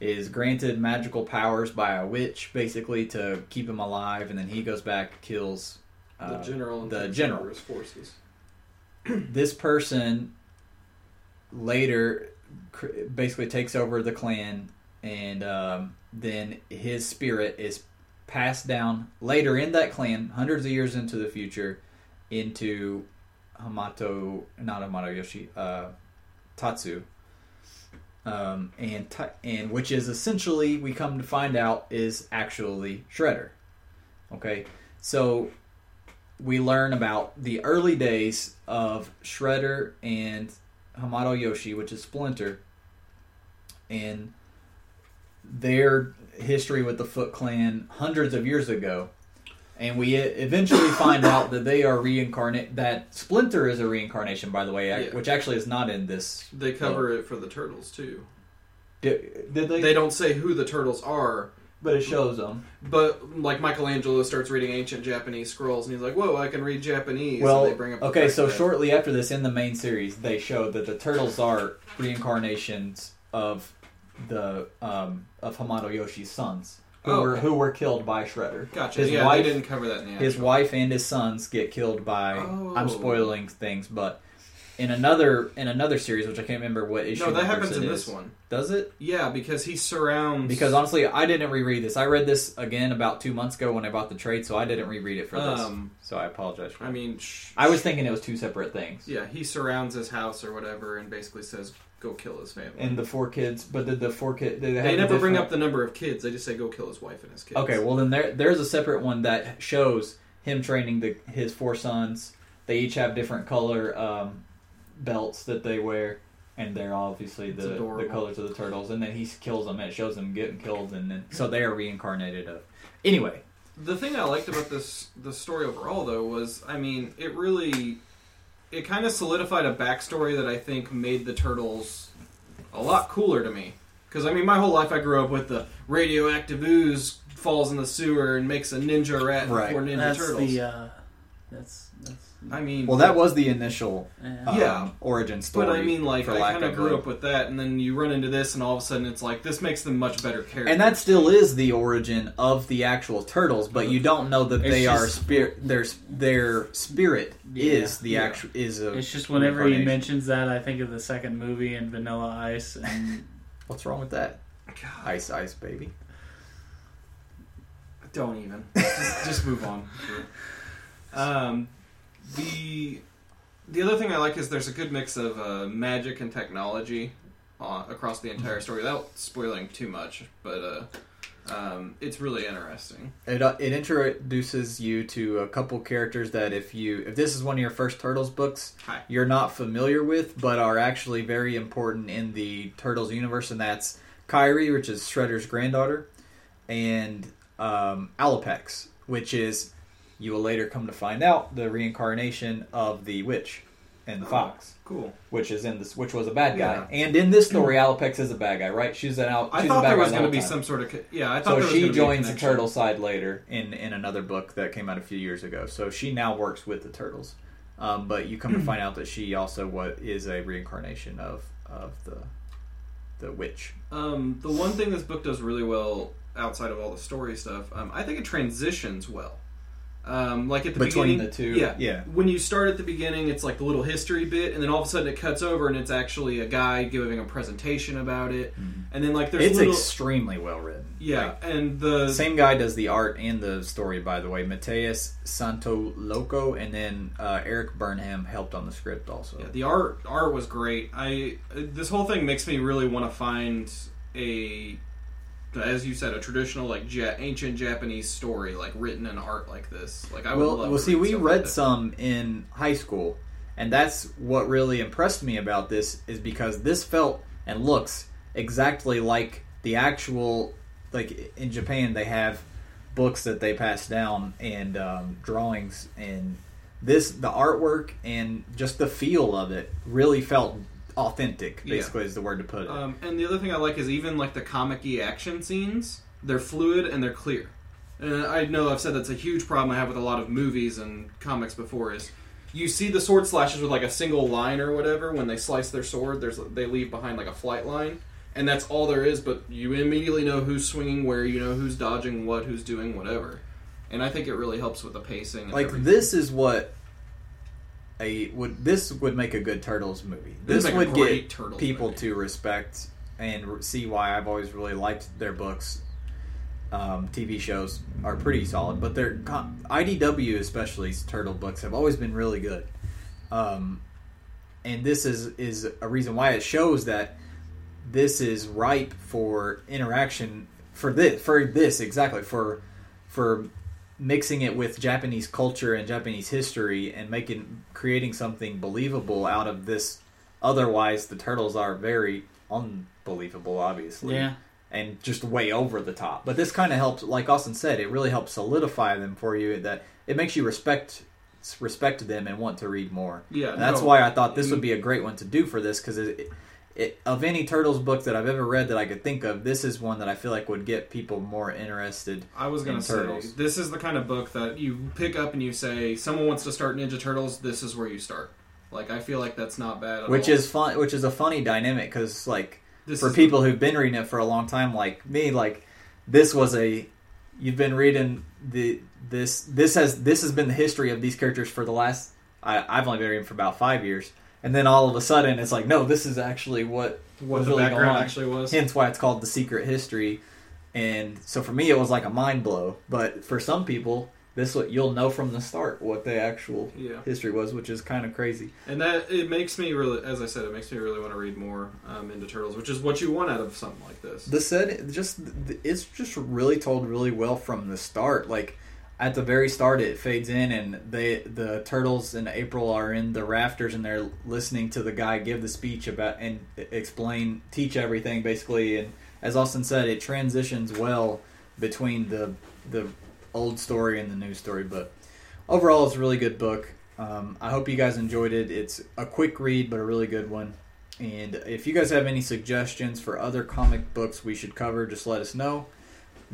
Is granted magical powers by a witch, basically to keep him alive, and then he goes back, kills uh, the general the general. forces. this person later cr- basically takes over the clan and um, then his spirit is passed down later in that clan hundreds of years into the future into hamato not hamato yoshi uh, tatsu. Um, and and which is essentially we come to find out is actually shredder. Okay? So we learn about the early days of Shredder and Hamato Yoshi, which is Splinter, and their history with the Foot Clan hundreds of years ago. And we eventually find out that they are reincarnate. That Splinter is a reincarnation, by the way, Yeah. which actually is not in this. They cover it for the turtles too. Did, did they? They don't say who the turtles are, but it shows them. but like Michelangelo starts reading ancient Japanese scrolls, and he's like, "Whoa, I can read Japanese." Well, and they bring up okay, so shortly after this, in the main series, they show that the turtles are reincarnations of the um, of Hamato Yoshi's sons, who Oh, were okay. who were killed by Shredder. Gotcha. His yeah, wife- didn't cover that in the His wife and his sons get killed by. Oh. I'm spoiling things, but in another in another series, which I can't remember what issue. No, that happens in is. this one. Does it? Yeah, because he surrounds. Because honestly, I didn't reread this. I read this again about two months ago when I bought the trade, so I didn't reread it for this. Um, so I apologize. For I mean, sh- I was thinking it was two separate things. Yeah, he surrounds his house or whatever, and basically says, "Go kill his family." And the four kids, but did the four kids? They, they never bring up the number of kids. They just say, "Go kill his wife and his kids." Okay, well then there there's a separate one that shows him training the his four sons. They each have different color um, belts that they wear, and they're obviously the the colors of the turtles. And then he kills them, and it shows them getting killed, and then so they are reincarnated of. Anyway, The thing I liked about this the story overall, though, was I mean, it really it kind of solidified a backstory that I think made the turtles a lot cooler to me. Because I mean, my whole life I grew up with the radioactive ooze falls in the sewer and makes a ninja rat Right. before Ninja that's Turtles. the uh, that's that's I mean, well that was the initial yeah. um, Yeah. origin story. But I mean, like, I kind of of grew up with that, and then you run into this, and all of a sudden it's like this makes them much better characters. And that still is the origin of the actual turtles, but you don't know that It's they are spirit. Their their spirit Yeah. is the Yeah. actual is a. It's just whenever he mentions that, I think of the second movie in Vanilla Ice, and What's wrong with that? God, Ice, ice, baby. don't even. just, just move on. Um, the the other thing I like is there's a good mix of uh, magic and technology uh, across the entire story. Without spoiling too much, but uh, um, it's really interesting. It uh, it introduces you to a couple characters that if you if this is one of your first Turtles books, Hi. you're not familiar with, but are actually very important in the Turtles universe, and that's Karai, which is Shredder's granddaughter, and um, Alopex, which is you will later come to find out the reincarnation of the witch and the fox, Cool. which is in this, which was a bad guy, Yeah. and in this story, Alopex is a bad guy, right? She's an out. I thought a bad there was going to be time. some sort of yeah. I thought So there was she gonna be a joins the turtle side later in in another book that came out a few years ago. So she now works with the turtles, um, but you come to find out that she also what is a reincarnation of of the the witch. Um, the one thing this book does really well, outside of all the story stuff, um, I think it transitions well. Um, like at the Between beginning, the two, yeah, yeah. When you start at the beginning, it's like the little history bit, and then all of a sudden it cuts over, and it's actually a guy giving a presentation about it, and then like there's it's little, extremely well written. yeah, and the same guy does the art and the story, by the way. Mateus Santolouco, and then uh, Erik Burnham helped on the script also. Yeah, the art art was great. I this whole thing makes me really want to find a, as you said, a traditional like ja- ancient Japanese story like written in art like this. Like I would well, love. well, see, we read like some in high school, and that's what really impressed me about this is because this felt and looks exactly like the actual like in Japan they have books that they pass down and um, drawings and this the artwork and just the feel of it really felt authentic. Yeah. Basically, is the word to put it. Um, and the other thing I like is even like the comic-y action scenes. They're fluid and they're clear. And I know I've said that's a huge problem I have with a lot of movies and comics before is you see the sword slashes with like a single line or whatever when they slice their sword. There's they leave behind like a flight line, and that's all there is. But you immediately know who's swinging where, you know who's dodging what, who's doing whatever, and I think it really helps with the pacing. Like everything. this is what a would this would make a good turtles movie. This This would make a would great get Turtles people movie. to respect and see why I've always really liked their books. Um, TV shows are pretty solid, but their IDW, especially turtle books, have always been really good. Um, and this is is a reason why it shows that this is ripe for interaction for this for this exactly for for mixing it with Japanese culture and Japanese history and making creating something believable out of this. Otherwise, the turtles are very unbelievable, obviously, Yeah. and just way over the top. But this kind of helps, like Austin said, it really helps solidify them for you. That it makes you respect respect them and want to read more. yeah, And that's no. why I thought this would mm. be a great one to do for this because it, it, of any Turtles book that I've ever read that I could think of, this is one that I feel like would get people more interested. I was gonna say Turtles. this is the kind of book that you pick up and you say someone wants to start Ninja Turtles. This is where you start. Like I feel like that's not bad. At Which all. is fun. Which is a funny dynamic because like this for people who've been reading it for a long time, like me, like this was a you've been reading the this this has this has been the history of these characters for the last I, I've only been reading for about five years, and then all of a sudden it's like no, this is actually what what the really going on. actually was. hence why it's called the secret history. And so for me, it was like a mind blow. But for some people, this what you'll know from the start what the actual Yeah, history was, which is kind of crazy. and that it makes me really, as I said, it makes me really want to read more um, into Turtles, which is what you want out of something like this. The said just it's just really told really well from the start. Like at the very start, it fades in, and they the turtles and April are in the rafters, and they're listening to the guy give the speech about and explain, teach everything basically. And as Austin said, it transitions well between the the old story and the new story. But overall, it's a really good book. Um, I hope you guys enjoyed it. It's a quick read, but a really good one. And if you guys have any suggestions for other comic books we should cover, just let us know.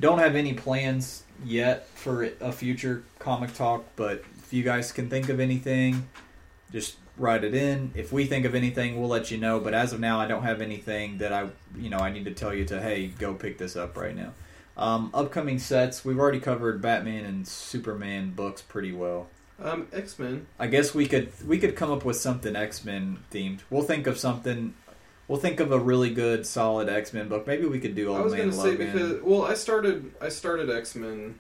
Don't have any plans yet for a future comic talk, but if you guys can think of anything, just write it in. If we think of anything, we'll let you know. But as of now, I don't have anything that I, you know, I need to tell you to hey, go pick this up right now. Um, upcoming sets, we've already covered Batman and Superman books pretty well. Um, X Men. I guess we could we could come up with something X Men themed. We'll think of something. We'll think of a really good, solid X Men book. Maybe we could do Old I was Man gonna say because well, I started I started X Men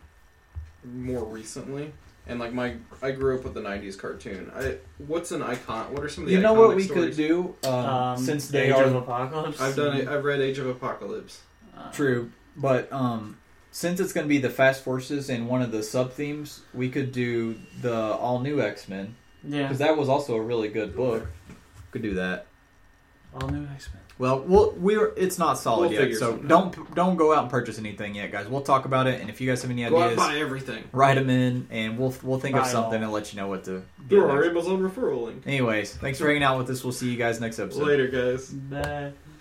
more recently, and like my I grew up with the '90s cartoon. I what's an icon? What are some of the you know what we stories? could do um, Um, since they Age are of Apocalypse. I've done it. I've read Age of Apocalypse. Uh, true, but um, since it's going to be the Fast Forces and one of the sub themes, we could do the all new X Men Yeah. because that was also a really good book. Could do that. All new X Men. Well, we'll we're it's not solid We'll yet, figure so something don't don't go out and purchase anything yet, guys. We'll talk about it, and if you guys have any Go out and ideas, buy everything write them in, and we'll we'll think of Buy something all. and let you know what to get. through our next. Amazon referral link. Anyways, thanks for hanging out with us. We'll see you guys next episode. Later, guys. Bye.